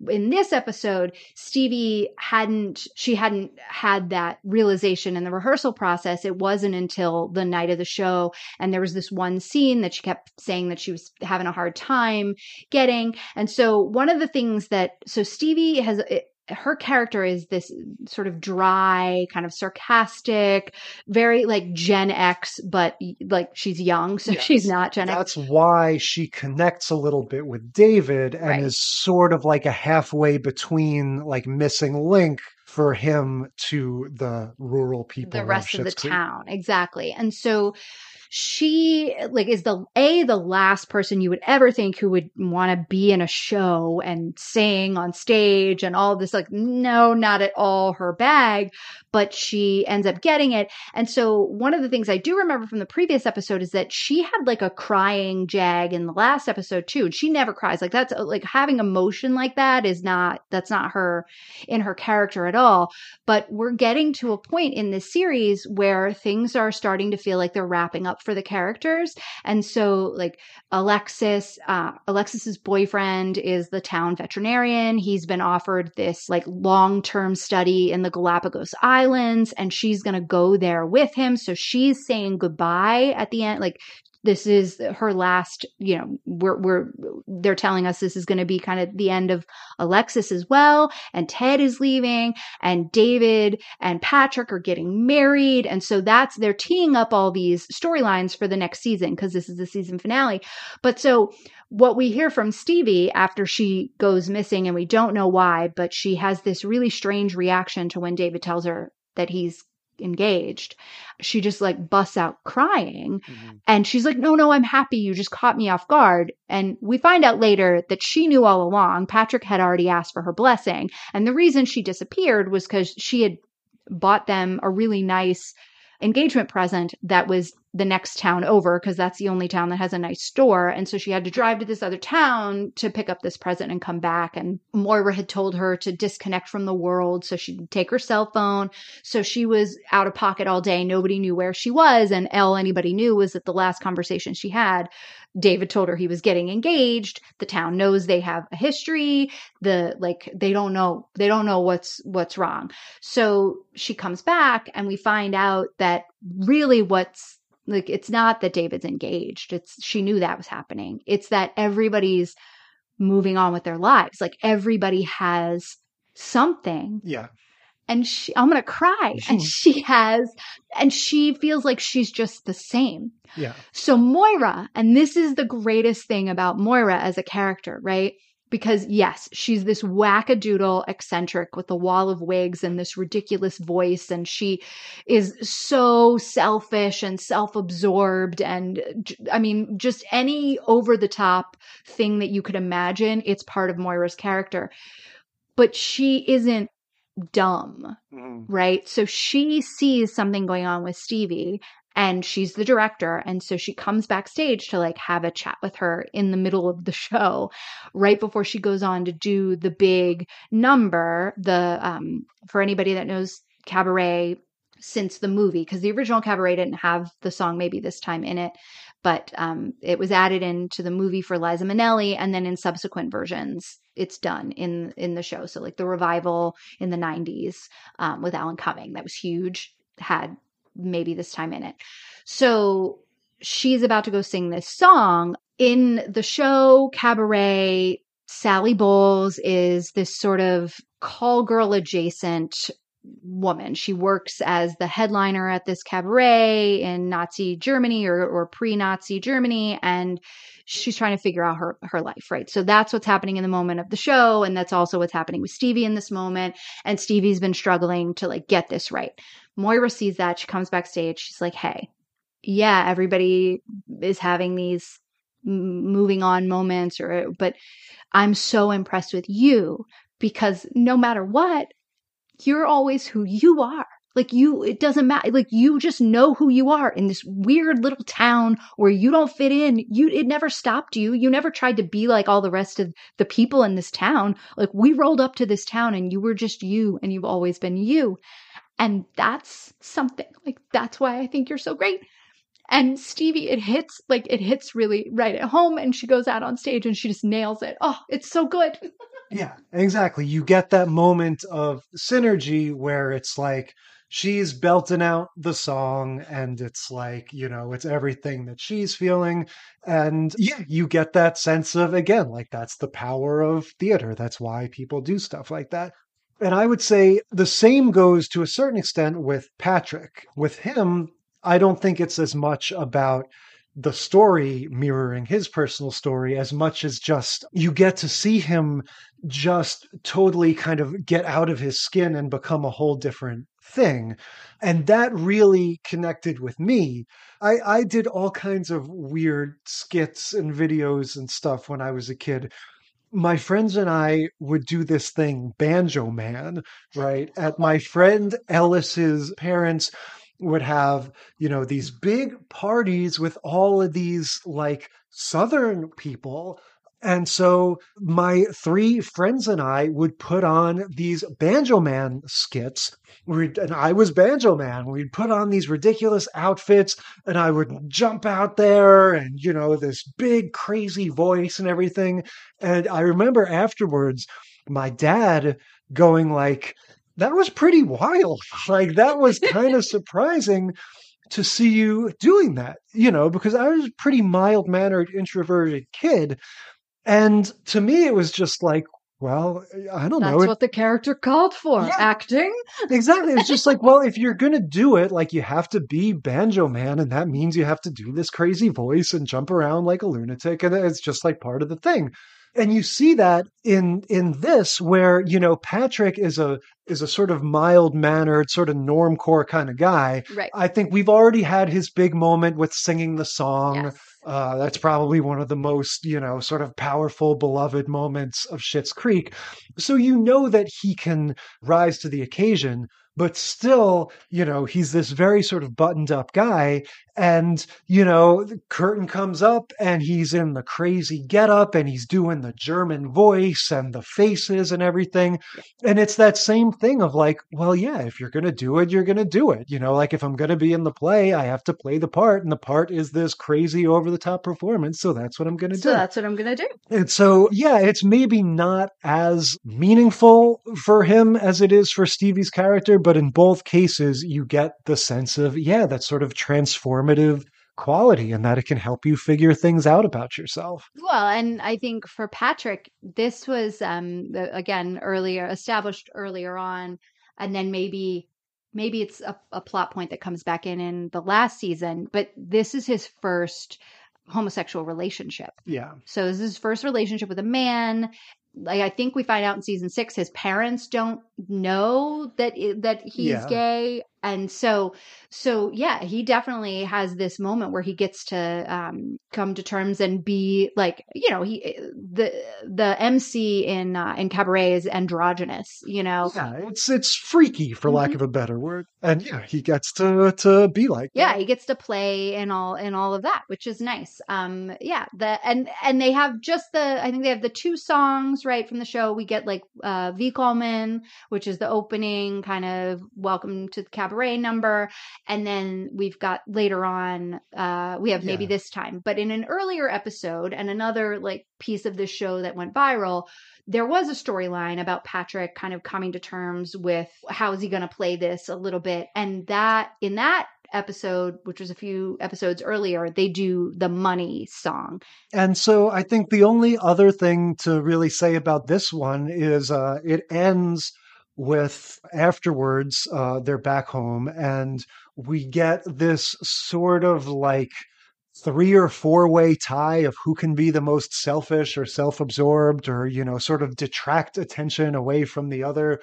In this episode, Stevie hadn't she hadn't had that realization in the rehearsal process. It wasn't until the night of the show and there was this one scene that she kept saying that she was having a hard time getting. And so one of the things that so Stevie has her character is this sort of dry, kind of sarcastic, very like Gen X, but like she's young, so Yes. she's not Gen X. That's why she connects a little bit with David and Right. is sort of like a halfway between like missing link for him to the rural people. the rest of the Creek. town exactly and so she like is the a the last person you would ever think who would want to be in a show and sing on stage and all this like no not at all her bag but she ends up getting it. And so one of the things i do remember from the previous episode is that she had like a crying jag in the last episode too and she never cries. Like that's like having emotion like that is not that's not her in her character at all. But we're getting to a point in this series where things are starting to feel like they're wrapping up for the characters. And so like alexis uh, alexis's boyfriend is the town veterinarian. He's been offered this like long-term study in the galapagos islands and she's going to go there with him. So she's saying goodbye at the end like this is her last you know we're we're they're telling us this is going to be kind of the end of alexis as well and ted is leaving and david and patrick are getting married and so that's they're teeing up all these storylines for the next season because this is the season finale. But so what we hear from Stevie after she goes missing and we don't know why, but she has this really strange reaction to when David tells her that he's engaged. She just like busts out crying mm-hmm. and she's like, No, no, I'm happy. You just caught me off guard. And we find out later that she knew all along. Patrick had already asked for her blessing. And the reason she disappeared was because she had bought them a really nice engagement present that was the next town over because that's the only town that has a nice store. And so she had to drive to this other town to pick up this present and come back. And Moira had told her to disconnect from the world so she'd take her cell phone. So she was out of pocket all day. Nobody knew where she was. And all anybody knew was that the last conversation she had, David told her he was getting engaged. The town knows they have a history. The like they don't know they don't know what's what's wrong. So she comes back and we find out that really what's like it's not that David's engaged. It's she knew that was happening. It's that everybody's moving on with their lives. Like everybody has something Yeah. And she I'm going to cry and she has and she feels like she's just the same. Yeah. So Moira, and this is the greatest thing about Moira as a character, right? Because yes, she's this wackadoodle eccentric with a wall of wigs and this ridiculous voice, and she is so selfish and self-absorbed, and I mean, just any over-the-top thing that you could imagine, it's part of Moira's character. But she isn't dumb right? So she sees something going on with Stevie and she's the director. And so she comes backstage to like have a chat with her in the middle of the (laughs) show, right before she goes on to do the big number. The, um, for anybody that knows cabaret since the movie, because the original cabaret didn't have the song maybe this time in it. But um, it was added into the movie for Liza Minnelli, and then in subsequent versions, it's done in in the show. So like the revival in the '90s, um, with Alan Cumming. That was huge. Had maybe this time in it. So she's about to go sing this song in the show Cabaret. Sally Bowles is this sort of call girl adjacent woman. She works as the headliner at this cabaret in Nazi Germany or, or pre-Nazi Germany, and she's trying to figure out her her life, right? So that's what's happening in the moment of the show, and that's also what's happening with Stevie in this moment. And Stevie's been struggling to like get this right. Moira sees that. She comes backstage. She's like, "Hey, yeah, everybody is having these moving on moments, or but I'm so impressed with you." Because no matter what, you're always who you are. Like you, it doesn't matter. Like you just know who you are in this weird little town where you don't fit in. You, it never stopped you. You never tried to be like all the rest of the people in this town. Like we rolled up to this town and you were just you and you've always been you. And that's something like that's why I think you're so great. And Stevie, it hits like it hits really right at home. And she goes out on stage and she just nails it. Oh, it's so good. (laughs) Yeah, exactly. You get that moment of synergy where it's like she's belting out the song and it's like, you know, it's everything that she's feeling. And yeah, you get that sense of, again, like that's the power of theater. That's why people do stuff like that. And I would say the same goes to a certain extent with Patrick. With him, I don't think it's as much about the story mirroring his personal story as much as just you get to see him just totally kind of get out of his skin and become a whole different thing. And that really connected with me. I, I did all kinds of weird skits and videos and stuff when I was a kid. My friends and I would do this thing, Banjo Man, right? At my friend Ellis's parents' would have, you know, these big parties with all of these like Southern people. And so my three friends and I would put on these Banjo Man skits. And I was Banjo Man. We'd put on these ridiculous outfits and I would jump out there and, you know, this big crazy voice and everything. And I remember afterwards, my dad going like, that was pretty wild. (laughs) Like that was kind of (laughs) surprising to see you doing that, you know, because I was a pretty mild mannered, introverted kid. And to me, it was just like, well, I don't That's know. That's what the character called for. Yeah. Acting. exactly. It's just like, (laughs) well, if you're going to do it, like you have to be Banjo Man, and that means you have to do this crazy voice and jump around like a lunatic. And it's just like part of the thing and you see that in in this where you know patrick is a is a sort of mild mannered sort of normcore kind of guy right i think we've already had his big moment with singing the song yes. Uh, that's probably one of the most you know sort of powerful beloved moments of Schitt's Creek. So you know that he can rise to the occasion but still, you know, he's this very sort of buttoned up guy. And, you know, the curtain comes up and he's in the crazy getup and he's doing the German voice and the faces and everything. And it's that same thing of like, well, yeah, if you're going to do it, you're going to do it. You know, like if I'm going to be in the play, I have to play the part. And the part is this crazy over the top performance. So that's what I'm going to do. so do. that's what I'm going to do. And so, yeah, it's maybe not as meaningful for him as it is for Stevie's character, but in both cases, you get the sense of, yeah, that sort of transformative quality and that it can help you figure things out about yourself. Well, and I think for Patrick, this was um again earlier established earlier on and then maybe maybe it's a, a plot point that comes back in in the last season, but this is his first homosexual relationship. Yeah. So this is his first relationship with a man like I think we find out in season six, his parents don't know that that he's yeah. gay, and so so yeah he definitely has this moment where he gets to um, come to terms and be like you know he the the mc in uh, in cabaret is androgynous you know yeah it's it's freaky for mm-hmm. lack of a better word and yeah he gets to to be like yeah that. he gets to play and all and all of that which is nice um yeah the and and they have just the i think they have the two songs right from the show we get like uh Willkommen which is the opening kind of welcome to the cabaret number and then we've got later on uh we have maybe yeah. this time but in an earlier episode and another like piece of the show that went viral there was a storyline about Patrick kind of coming to terms with how is he going to play this a little bit and that in that episode, which was a few episodes earlier, they do the money song. And so I think the only other thing to really say about this one is uh, it ends with afterwards, uh, they're back home and we get this sort of like three or four way tie of who can be the most selfish or self absorbed or, you know, sort of detract attention away from the other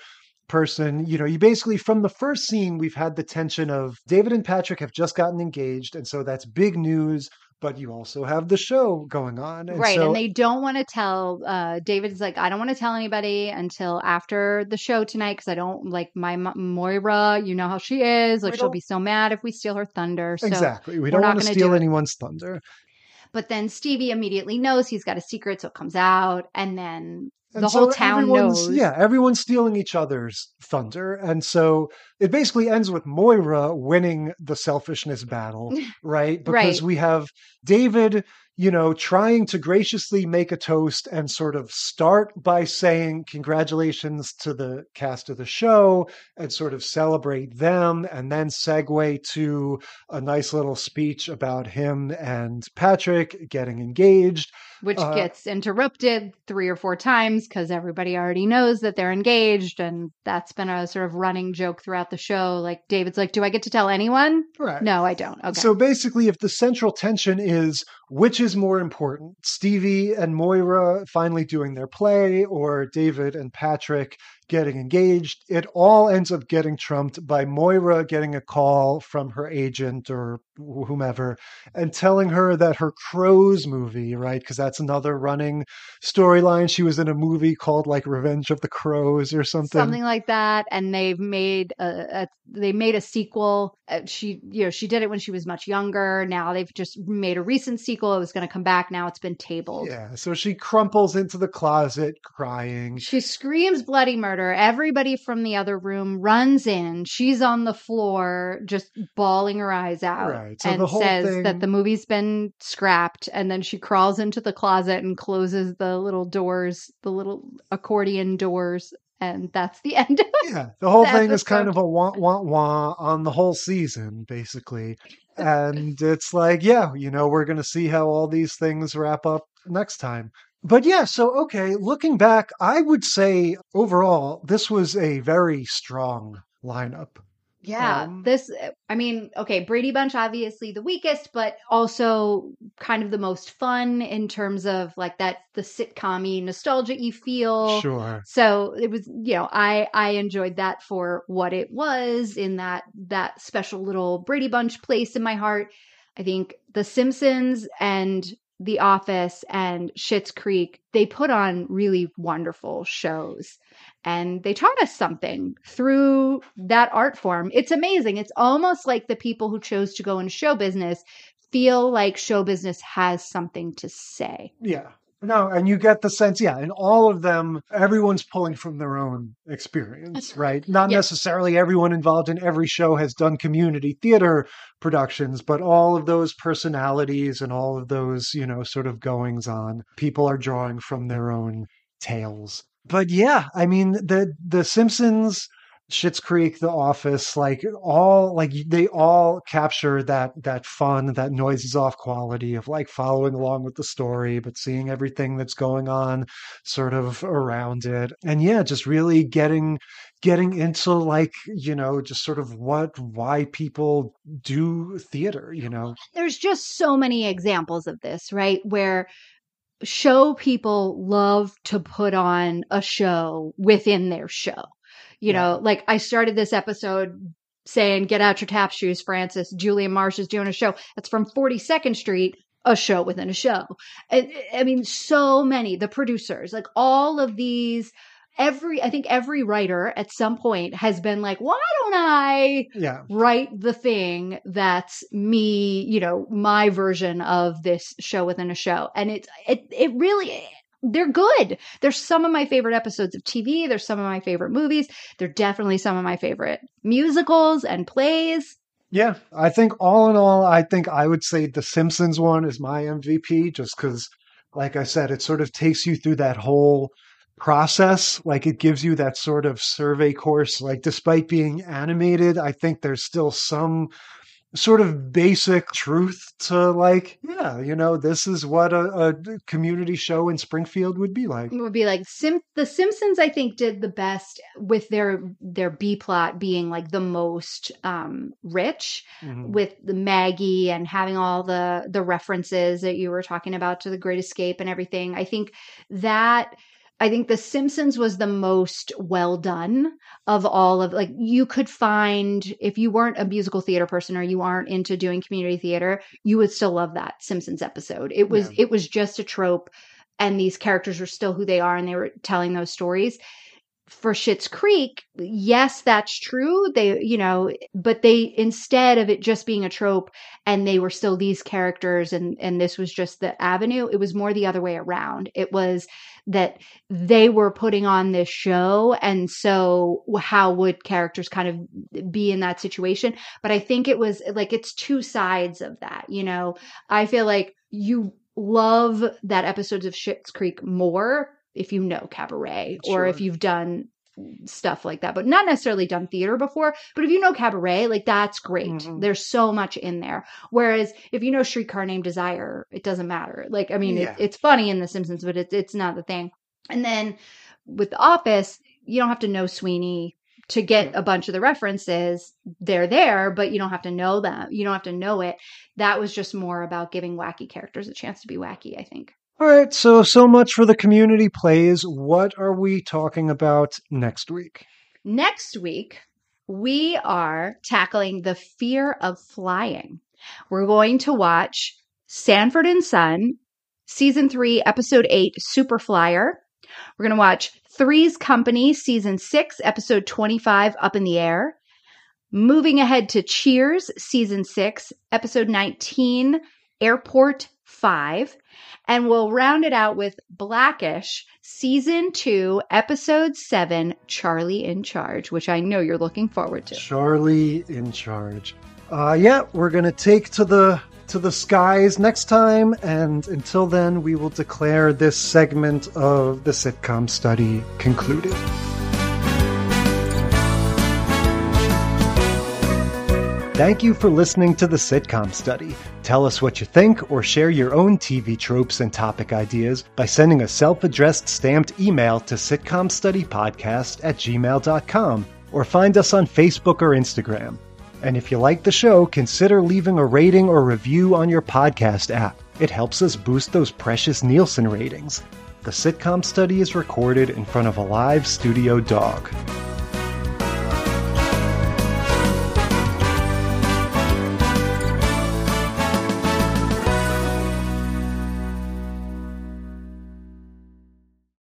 person. You know, you basically, from the first scene, we've had the tension of David and Patrick have just gotten engaged. And so that's big news. But you also have the show going on. And right. so, and they don't want to tell, uh, David's like, I don't want to tell anybody until after the show tonight because I don't like my Mo- Moira, you know how she is. Like, she'll be so mad if we steal her thunder. So exactly. We don't want to steal do it. anyone's thunder. But then Stevie immediately knows he's got a secret, so it comes out, and then And the so whole town knows. Yeah, everyone's stealing each other's thunder. And so it basically ends with Moira winning the selfishness battle, (laughs) right? Because Right. we have David, you know, trying to graciously make a toast and sort of start by saying congratulations to the cast of the show and sort of celebrate them and then segue to a nice little speech about him and Patrick getting engaged. Which Uh, gets interrupted three or four times because everybody already knows that they're engaged and that's been a sort of running joke throughout the show. Like david's like do i get to tell anyone? Right. no i don't. Okay. So basically, if the central tension is which is more important, Stevie and Moira finally doing their play, or David and Patrick getting engaged, it all ends up getting trumped by Moira getting a call from her agent or whomever and telling her that her Crows movie, right? Because that's another running storyline. She was in a movie called like Revenge of the Crows or something. something like that and they've made a, a they made a sequel Uh, she you know she did it when she was much younger now they've just made a recent sequel it was going to come back now it's been tabled Yeah, so she crumples into the closet crying. She screams bloody murder. Everybody from the other room runs in. She's on the floor, just bawling her eyes out, Right, so and says thing- that the movie's been scrapped. And then she crawls into the closet and closes the little doors, the little accordion doors, and that's the (laughs) end. of it. Yeah, the whole the thing is kind of a wah wah wah on the whole season, basically. (laughs) And it's like, yeah, you know, we're going to see how all these things wrap up next time. But yeah, so okay, looking back, I would say overall, this was a very strong lineup. Yeah, Um, this. I mean, okay, Brady Bunch obviously the weakest, but also kind of the most fun in terms of like that the sitcom nostalgia you feel. Sure. So it was, you know, I I enjoyed that for what it was in that that special little Brady Bunch place in my heart. I think The Simpsons and The Office and Schitt's Creek they put on really wonderful shows, and they taught us something through that art form. It's amazing. It's almost like the people who chose to go into show business feel like show business has something to say. Yeah. No, and you get the sense, yeah, in all of them, everyone's pulling from their own experience, right? Not Yeah. necessarily everyone involved in every show has done community theater productions, but all of those personalities and all of those, you know, sort of goings on, people are drawing from their own tales. But yeah, I mean, the the Simpsons Schitt's Creek, The Office, like all like they all capture that that fun, that noises off quality of like following along with the story, but seeing everything that's going on sort of around it. And yeah, just really getting getting into like, you know, just sort of what why people do theater, you know. there's just so many examples of this, right? Where show people love to put on a show within their show. You know, like I started this episode saying, get out your tap shoes, Francis. Julian Marsh is doing a show. That's from 42nd Street, a show within a show. I, I mean, so many, the producers, like all of these, every, I think every writer at some point has been like, why don't I Yeah. write the thing that's me, you know, my version of this show within a show. And it's it it really they're good. They're some of my favorite episodes of TV. They're some of my favorite movies. They're definitely some of my favorite musicals and plays. Yeah, I think all in all, I think I would say the Simpsons one is my MVP just because, like I said, it sort of takes you through that whole process. Like it gives you that sort of survey course. Like, despite being animated, I think there's still some sort of basic truth to like, yeah, you know, this is what a, a community show in Springfield would be like. It would be like Sim- the Simpsons. I think did the best with their their B plot being like the most um, rich Mhm. with the Maggie and having all the the references that you were talking about to the Great Escape and everything. I think that I think The Simpsons was the most well done of all of like you could find if you weren't a musical theater person or you aren't into doing community theater, you would still love that Simpsons episode. It was it was just a trope and these characters were still who they are and they were telling those stories. For Schitt's Creek, yes, that's true. They, you know, but they instead of it just being a trope and they were still these characters and and this was just the avenue, it was more the other way around. It was that they were putting on this show and so how would characters kind of be in that situation but i think it was like it's two sides of that you know i feel like you love that episodes of Schitt's creek more if you know cabaret or if you've done stuff like that but not necessarily done theater before but if you know cabaret like that's great. Mhm. there's so much in there. Whereas if you know streetcar named desire it doesn't matter. Like i mean Yeah. it, it's funny in the simpsons but it's it's not the thing. And then with the office you don't have to know sweeney to get a bunch of the references. They're there but you don't have to know them. You don't have to know it. That was just more about giving wacky characters a chance to be wacky i think All right, so so much for the community plays. What are we talking about next week? Next week, we are tackling the fear of flying. We're going to watch Sanford and Son, season three, episode eight, Super Flyer. We're going to watch Three's Company, season six, episode 25, Up in the Air. Moving ahead to Cheers, season six, episode 19, Airport 5. And we'll round it out with Blackish, season two, episode seven, Charlie in Charge, which I know you're looking forward to. Charlie in charge. Uh yeah, we're going to take to the to the skies next time and until then we will declare this segment of the sitcom study concluded. Thank you for listening to the sitcom study. Tell us what you think or share your own TV tropes and topic ideas by sending a self addressed stamped email to sitcomstudypodcast at gmail.com or find us on Facebook or Instagram. And if you like the show, consider leaving a rating or review on your podcast app. It helps us boost those precious Nielsen ratings. The sitcom study is recorded in front of a live studio dog.